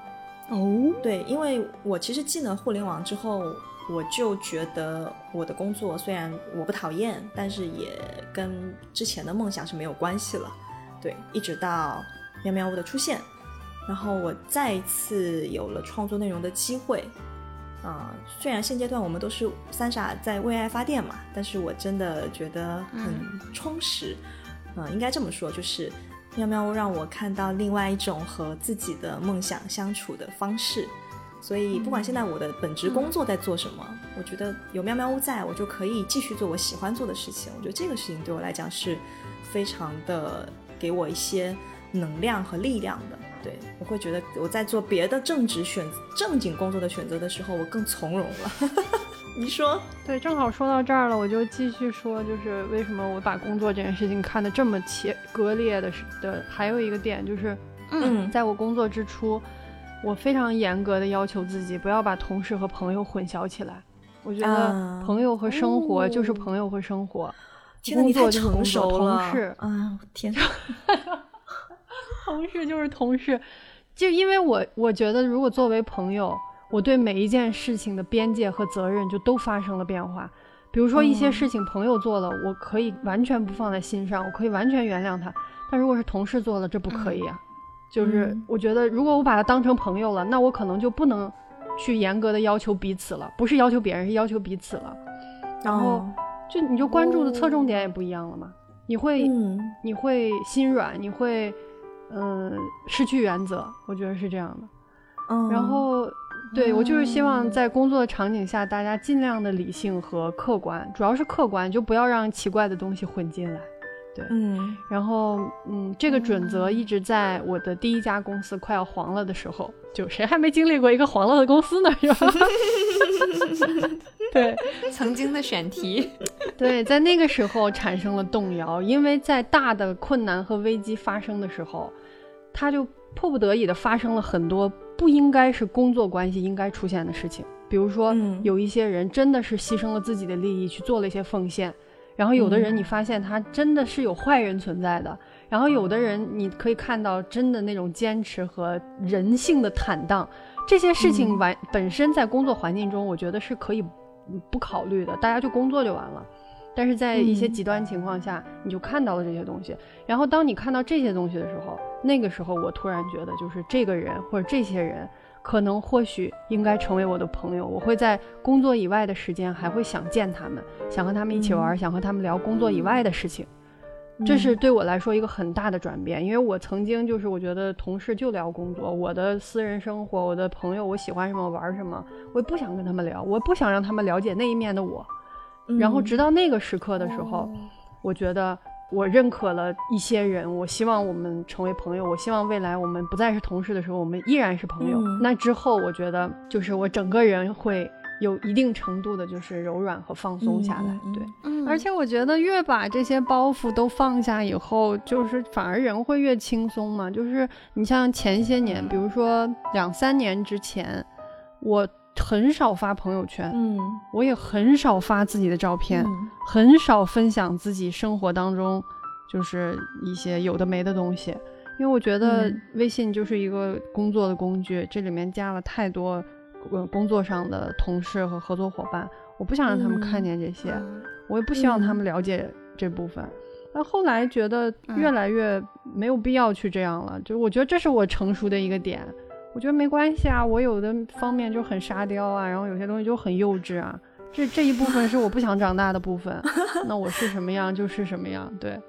哦，对，因为我其实进了互联网之后，我就觉得我的工作虽然我不讨厌，但是也跟之前的梦想是没有关系了，对，一直到喵喵屋的出现，然后我再一次有了创作内容的机会。啊，虽然现阶段我们都是三傻在为爱发电嘛，但是我真的觉得很充实。嗯，应该这么说，就是喵喵屋让我看到另外一种和自己的梦想相处的方式。所以不管现在我的本职工作在做什么，我觉得有喵喵屋在我就可以继续做我喜欢做的事情。我觉得这个事情对我来讲是非常的给我一些能量和力量的。对，我会觉得我在做别的正职选正经工作的选择的时候，我更从容了。你说？对，正好说到这儿了，我就继续说，就是为什么我把工作这件事情看得这么切割裂的？是的，还有一个点就是，嗯，在我工作之初，我非常严格的要求自己不要把同事和朋友混淆起来。我觉得朋友和生活就是朋友和生活，工作就是工作。同事啊，天。同事就是同事，就因为我我觉得，如果作为朋友，我对每一件事情的边界和责任就都发生了变化。比如说一些事情朋友做了，我可以完全不放在心上，我可以完全原谅他。但如果是同事做了，这不可以啊。就是我觉得，如果我把他当成朋友了，那我可能就不能去严格的要求彼此了，不是要求别人，是要求彼此了。然后就你就关注的侧重点也不一样了嘛。你会你会心软，你会。嗯，失去原则，我觉得是这样的。嗯，然后，对我就是希望在工作的场景下，大家尽量的理性和客观，主要是客观，就不要让奇怪的东西混进来。对，嗯，然后，嗯，这个准则一直在我的第一家公司快要黄了的时候，就谁还没经历过一个黄了的公司呢？是吧？对，曾经的选题，对，在那个时候产生了动摇，因为在大的困难和危机发生的时候。他就迫不得已的发生了很多不应该是工作关系应该出现的事情，比如说有一些人真的是牺牲了自己的利益去做了一些奉献，然后有的人你发现他真的是有坏人存在的，然后有的人你可以看到真的那种坚持和人性的坦荡，这些事情完本身在工作环境中，我觉得是可以不考虑的，大家就工作就完了。但是在一些极端情况下，你就看到了这些东西。然后当你看到这些东西的时候，那个时候我突然觉得，就是这个人或者这些人，可能或许应该成为我的朋友。我会在工作以外的时间还会想见他们，想和他们一起玩，想和他们聊工作以外的事情。这是对我来说一个很大的转变，因为我曾经就是我觉得同事就聊工作，我的私人生活，我的朋友，我喜欢什么玩什么，我也不想跟他们聊，我不想让他们了解那一面的我。然后直到那个时刻的时候，我觉得我认可了一些人，我希望我们成为朋友，我希望未来我们不再是同事的时候，我们依然是朋友。那之后，我觉得就是我整个人会有一定程度的，就是柔软和放松下来。对，而且我觉得越把这些包袱都放下以后，就是反而人会越轻松嘛。就是你像前些年，比如说两三年之前，我。很少发朋友圈，嗯，我也很少发自己的照片，很少分享自己生活当中就是一些有的没的东西，因为我觉得微信就是一个工作的工具，这里面加了太多呃工作上的同事和合作伙伴，我不想让他们看见这些，嗯。我也不希望他们了解这部分。那后来觉得越来越没有必要去这样了，就是我觉得这是我成熟的一个点。我觉得没关系啊，我有的方面就很沙雕啊，然后有些东西就很幼稚啊。这这一部分是我不想长大的部分，那我是什么样就是什么样，对。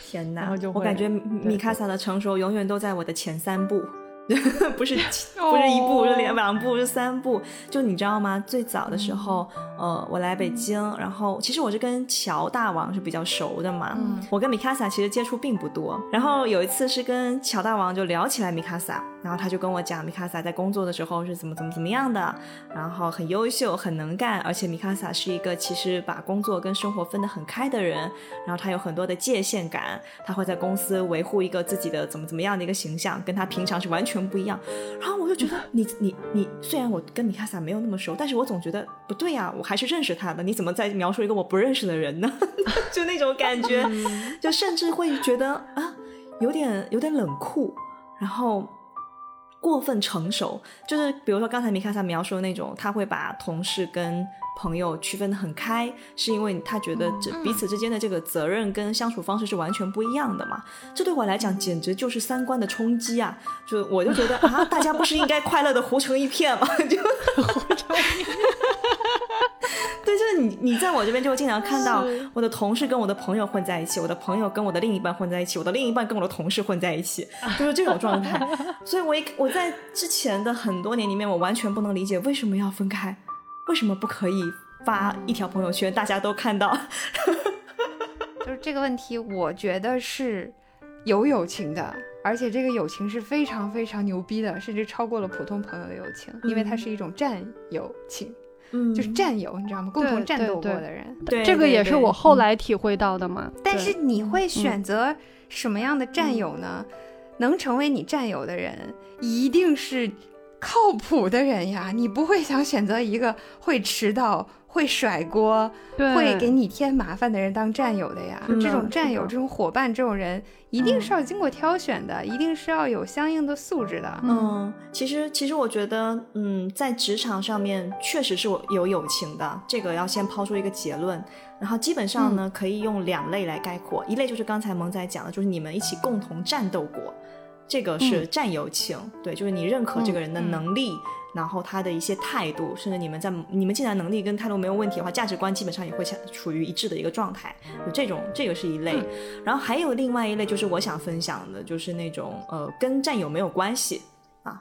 天 哪然后就！我感觉米卡萨的成熟永远都在我的前三步，不是不是一步，是两两步，是三步。就你知道吗？最早的时候，呃，我来北京，然后其实我是跟乔大王是比较熟的嘛。嗯我跟米卡萨其实接触并不多。然后有一次是跟乔大王就聊起来米卡萨，然后他就跟我讲米卡萨在工作的时候是怎么怎么怎么样的，然后很优秀，很能干，而且米卡萨是一个其实把工作跟生活分得很开的人，然后他有很多的界限感，他会在公司维护一个自己的怎么怎么样的一个形象，跟他平常是完全不一样。然后我就觉得你你你，虽然我跟米卡萨没有那么熟，但是我总觉得不对呀、我还是认识他的，你怎么在描述一个我不认识的人呢？就那种感觉，就甚至会觉得啊，有点有点冷酷，然后。过分成熟，就是比如说刚才米卡萨描述的那种，他会把同事跟朋友区分得很开，是因为他觉得这彼此之间的这个责任跟相处方式是完全不一样的嘛。这对我来讲简直就是三观的冲击啊！就我就觉得啊，大家不是应该快乐的糊成一片吗？就 对，就是你，你在我这边就会经常看到我的同事跟我的朋友混在一起，我的朋友跟我的另一半混在一起，我的另一半跟我的同事混在一起，就是这种状态。所以我一我在之前的很多年里面，我完全不能理解为什么要分开，为什么不可以发一条朋友圈，大家都看到？就是这个问题，我觉得是有友情的，而且这个友情是非常非常牛逼的，甚至超过了普通朋友的友情，因为它是一种战友情，嗯就是战友，你知道吗？共同战斗过的人。对这个也是我后嗯来体会到的嘛。但是你会选择什么样的战友呢？能成为你战友的人，一定是靠谱的人呀。你不会想选择一个会迟到、会甩锅、会给你添麻烦的人当战友的呀。嗯这种战友、这种伙伴、这种人，一定是要经过挑选的，一定是要有相应的素质的。嗯，其实其实我觉得，嗯，在职场上面确实是有有友情的，这个要先抛出一个结论。然后基本上呢，可以用两类来概括，一类就是刚才萌仔讲的，就是你们一起共同战斗过，这个是战友情，对，就是你认可这个人的能力，然后他的一些态度，甚至你们在你们既然能力跟态度没有问题的话，价值观基本上也会相处于一致的一个状态，有这种这个是一类。然后还有另外一类就是我想分享的，就是那种呃跟战友没有关系啊，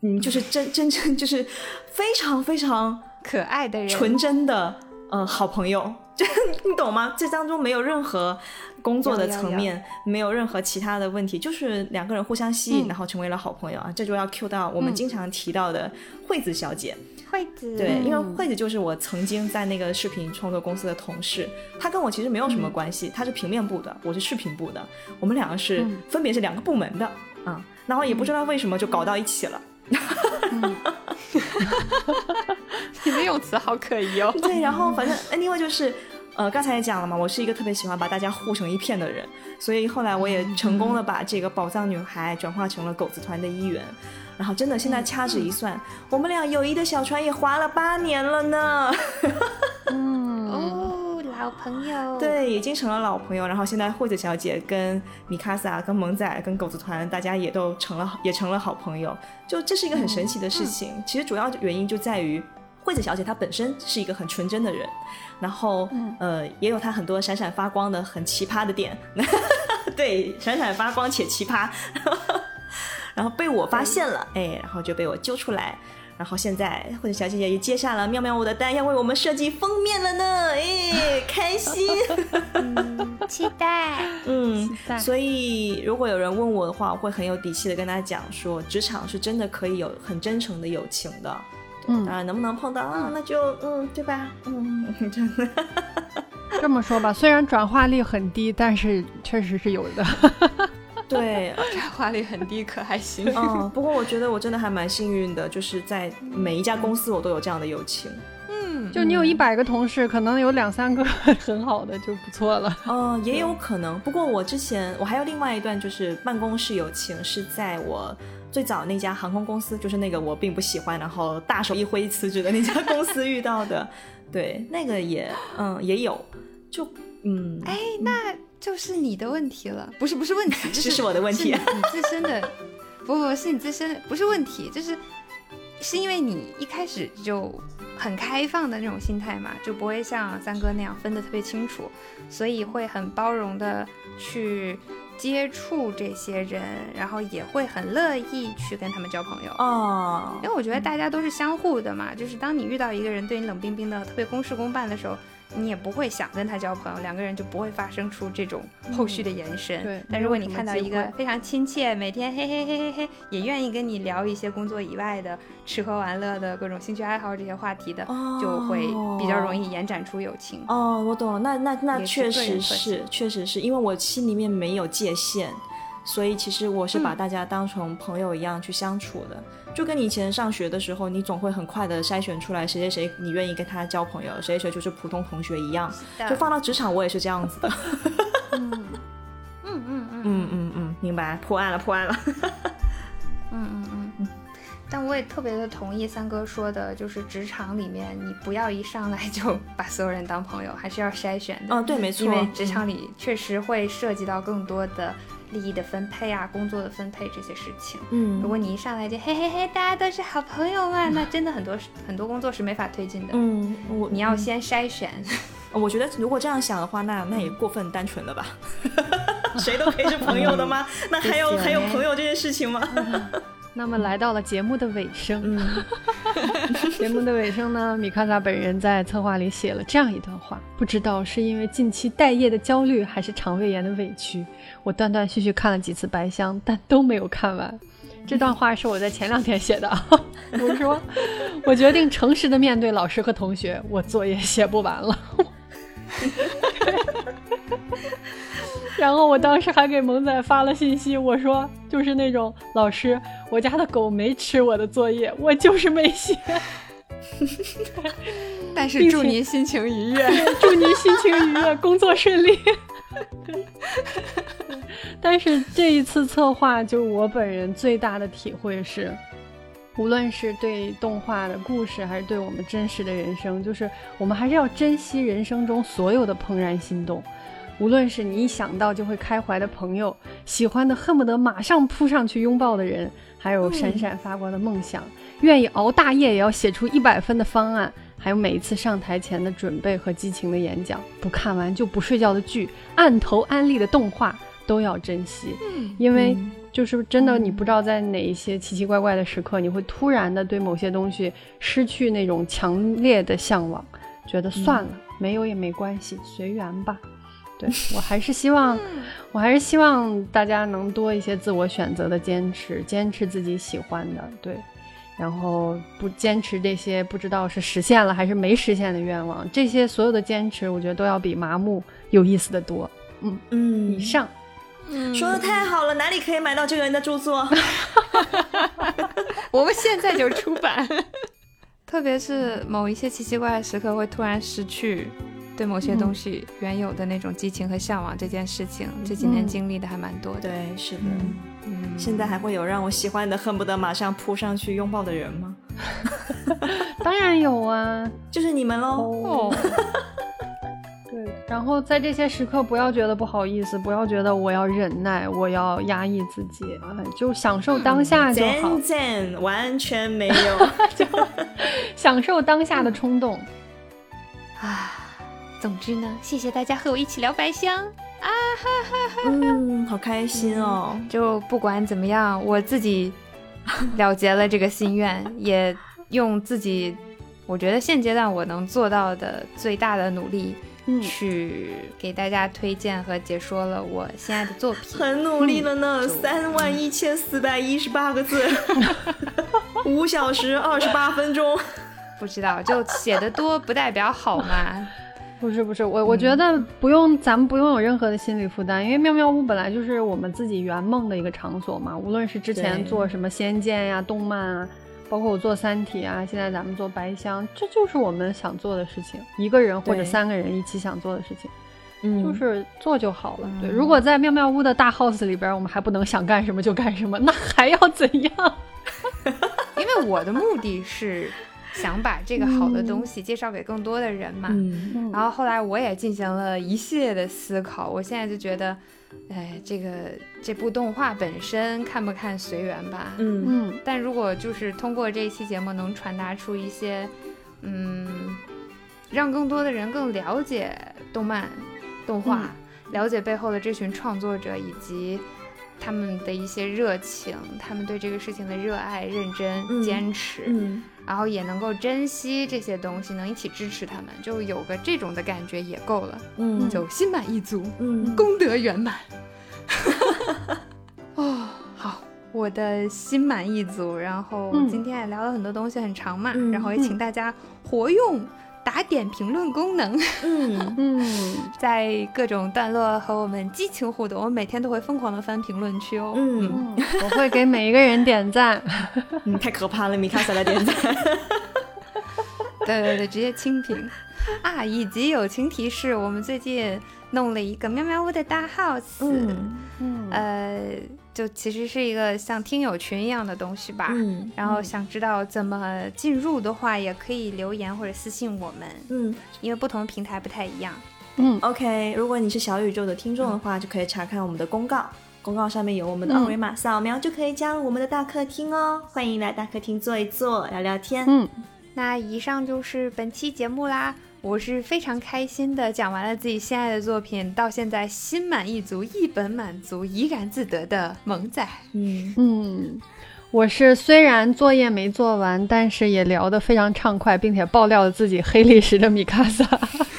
嗯，就是真真正就是非常非常可爱的人，纯真的呃好朋友，就 你懂吗？这当中没有任何工作的层面，没有任何其他的问题，就是两个人互相吸引，嗯然后成为了好朋友啊。这就要 cue 到我们经常提到的惠子小姐。惠子，对，因为嗯惠子就是我曾经在那个视频创作公司的同事，她跟我其实没有什嗯么关系，她是平面部的，我是视频部的，我们两个是、嗯分别是两个部门的啊、然后也不知道为什么就搞到一起了。你的用词好可疑哦。对，然后反正 anyway 就是，呃，刚才也讲了嘛，我是一个特别喜欢把大家护成一片的人，所以后来我也成功的把这个宝藏女孩转化成了狗子团的一员。然后真的现在掐指一算，我们俩友谊的小船也划了八年了呢。嗯，哦，老朋友，，对，已经成了老朋友。然后现在惠子小姐跟米卡萨、跟萌仔、跟狗子团，大家也都成了也成了好朋友。就这是一个很神奇的事情。其实主要原因就在于。惠子小姐她本身是一个很纯真的人，然后、呃也有她很多闪闪发光的很奇葩的点，对，闪闪发光且奇葩，然后被我发现了，哎，然后就被我揪出来，然后现在惠子小姐姐也接下了妙妙我的单，要为我们设计封面了呢，哎，开心。期待。嗯期待，所以如果有人问我的话，我会很有底气的跟他讲说，职场是真的可以有很真诚的友情的。嗯当然能不能碰到啊，那就嗯，对吧？嗯，真的。这么说吧，虽然转化率很低，但是确实是有的。对，转化率很低，可还行。嗯，不过我觉得我真的还蛮幸运的，就是在每一家公司我都有这样的友情。嗯，就你有一百个同事，可能有两三个很好的就不错了。嗯，也有可能。不过我之前我还有另外一段，就是办公室友情，是在我最早那家航空公司，就是那个我并不喜欢，然后大手一挥辞职的那家公司遇到的。对，那个也嗯也有，就嗯，哎，那就是你的问题了，不是不是问题，这是我的问题，你自身的，不不是你自身不是问题，就是是因为你一开始就很开放的那种心态嘛，就不会像三哥那样分得特别清楚，所以会很包容的去。接触这些人，然后也会很乐意去跟他们交朋友哦，因为我觉得大家都是相互的嘛，就是当你遇到一个人对你冷冰冰的、特别公事公办的时候。你也不会想跟他交朋友，两个人就不会发生出这种后续的延伸。对，但如果你看到一个非常亲切，每天嘿嘿嘿嘿嘿，也愿意跟你聊一些工作以外的吃喝玩乐的各种兴趣爱好这些话题的，就会比较容易延展出友情。哦，我懂了，那那那确实是，确实是因为我心里面没有界限。所以其实我是把大家当成朋友一样去相处的，就跟你以前上学的时候，你总会很快的筛选出来谁谁谁你愿意跟他交朋友，谁谁谁就是普通同学一样。就放到职场，我也是这样子的。嗯嗯嗯嗯嗯嗯，明白，破案了，破案了。嗯嗯嗯。但我也特别的同意三哥说的，就是职场里面你不要一上来就把所有人当朋友，还是要筛选的。哦，对，没错。因为职场里确实会涉及到更多的。利益的分配啊，工作的分配这些事情，嗯，如果你一上来就嘿嘿嘿，大家都是好朋友嘛，那真的很多很多工作是没法推进的。嗯，我你要先筛选。我觉得如果这样想的话，那那也过分单纯了吧？谁都可以是朋友的吗？那还有还有朋友这件事情吗？那么来到了节目的尾声，节目的尾声呢，米卡萨本人在策划里写了这样一段话，不知道是因为近期待业的焦虑，还是肠胃炎的委屈，我断断续续看了几次《白箱》，但都没有看完。这段话是我在前两天写的，我说我决定诚实的面对老师和同学，我作业写不完了。然后我当时还给萌仔发了信息，我说就是那种老师，我家的狗没吃我的作业，我就是没写。但是祝您心情愉悦，祝您心情愉悦，工作顺利。但是这一次策划，就我本人最大的体会是，无论是对动画的故事，还是对我们真实的人生，就是我们还是要珍惜人生中所有的怦然心动。无论是你一想到就会开怀的朋友，喜欢的恨不得马上扑上去拥抱的人，还有闪闪发光的梦想，愿意熬大夜也要写出一百分的方案，还有每一次上台前的准备和激情的演讲，不看完就不睡觉的剧，按头安利的动画都要珍惜，嗯。因为就是真的，你不知道在哪一些奇奇怪怪的时刻，你会突然的对某些东西失去那种强烈的向往，觉得算了，没有也没关系，随缘吧。对我还是希望，我还是希望大家能多一些自我选择的坚持，坚持自己喜欢的，对，然后不坚持这些不知道是实现了还是没实现的愿望，这些所有的坚持，我觉得都要比麻木有意思的多。嗯嗯，以上，说的太好了，哪里可以买到这个人的著作？我们现在就出版，特别是某一些奇奇怪怪的时刻，会突然失去。对某些东西原有的那种激情和向往，这件事情这几年经历的还蛮多的。对，是的。嗯，现在还会有让我喜欢的恨不得马上扑上去拥抱的人吗？当然有啊，就是你们喽。对，然后在这些时刻，不要觉得不好意思，不要觉得我要忍耐，我要压抑自己啊，就享受当下就好。完全没有，就享受当下的冲动。啊。总之呢，谢谢大家和我一起聊白香啊，哈哈哈，嗯，好开心哦！就不管怎么样，我自己了结了这个心愿，也用自己我觉得现阶段我能做到的最大的努力，去给大家推荐和解说了我心爱的作品。很努力了呢，三万一千四百一十八个字，五小时二十八分钟，不知道就写的多不代表好嘛。不是不是，我我觉得不用，咱们不用有任何的心理负担，因为妙妙屋本来就是我们自己圆梦的一个场所嘛。无论是之前做什么仙剑呀、动漫啊，包括我做三体啊，现在咱们做白箱，这就是我们想做的事情，一个人或者三个人一起想做的事情。嗯，就是做就好了。对，如果在妙妙屋的大 house 里边，我们还不能想干什么就干什么，那还要怎样？因为我的目的是想把这个好的东西介绍给更多的人嘛。嗯。然后后来我也进行了一系列的思考，我现在就觉得，哎，这个这部动画本身看不看随缘吧。嗯。嗯。但如果就是通过这一期节目能传达出一些，嗯，让更多的人更了解动漫、动画，了解背后的这群创作者以及他们的一些热情，他们对这个事情的热爱、认真、嗯。坚持，嗯然后也能够珍惜这些东西，能一起支持他们，就有个这种的感觉也够了，嗯就心满意足，嗯功德圆满。哦，好，我的心满意足。然后嗯今天也聊了很多东西，很长嘛，嗯然后也请大家活用打点评论功能，嗯 嗯，在各种段落和我们激情互动。我每天都会疯狂的翻评论区哦。嗯嗯我会给每一个人点赞。嗯，太可怕了，米卡萨的点赞。对对对，直接清屏啊！以及友情提示，我们最近弄了一个喵喵屋的大 house，、嗯嗯呃，就其实是一个像听友群一样的东西吧。嗯然后想知道怎么进入的话，也可以留言或者私信我们，嗯因为不同平台不太一样。嗯，OK，如果你是小宇宙的听众的话，就可以查看我们的公告。公告上面有我们的二维码，扫描就可以加入我们的大客厅哦。欢迎来大客厅坐一坐，聊聊天。嗯，那以上就是本期节目啦。我是非常开心的讲完了自己心爱的作品，到现在心满意足、一本满足、怡然自得的萌仔。嗯嗯，我是虽然作业没做完，但是也聊得非常畅快，并且爆料了自己黑历史的米卡萨。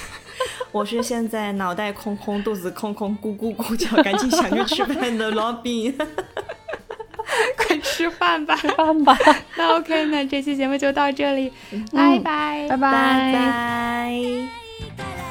我是现在脑袋空空、肚子空空、咕咕咕叫，赶紧想去吃饭的罗宾。快吃饭吧！吃饭吧，那 OK，那这期节目就到这里，拜拜，拜拜。拜。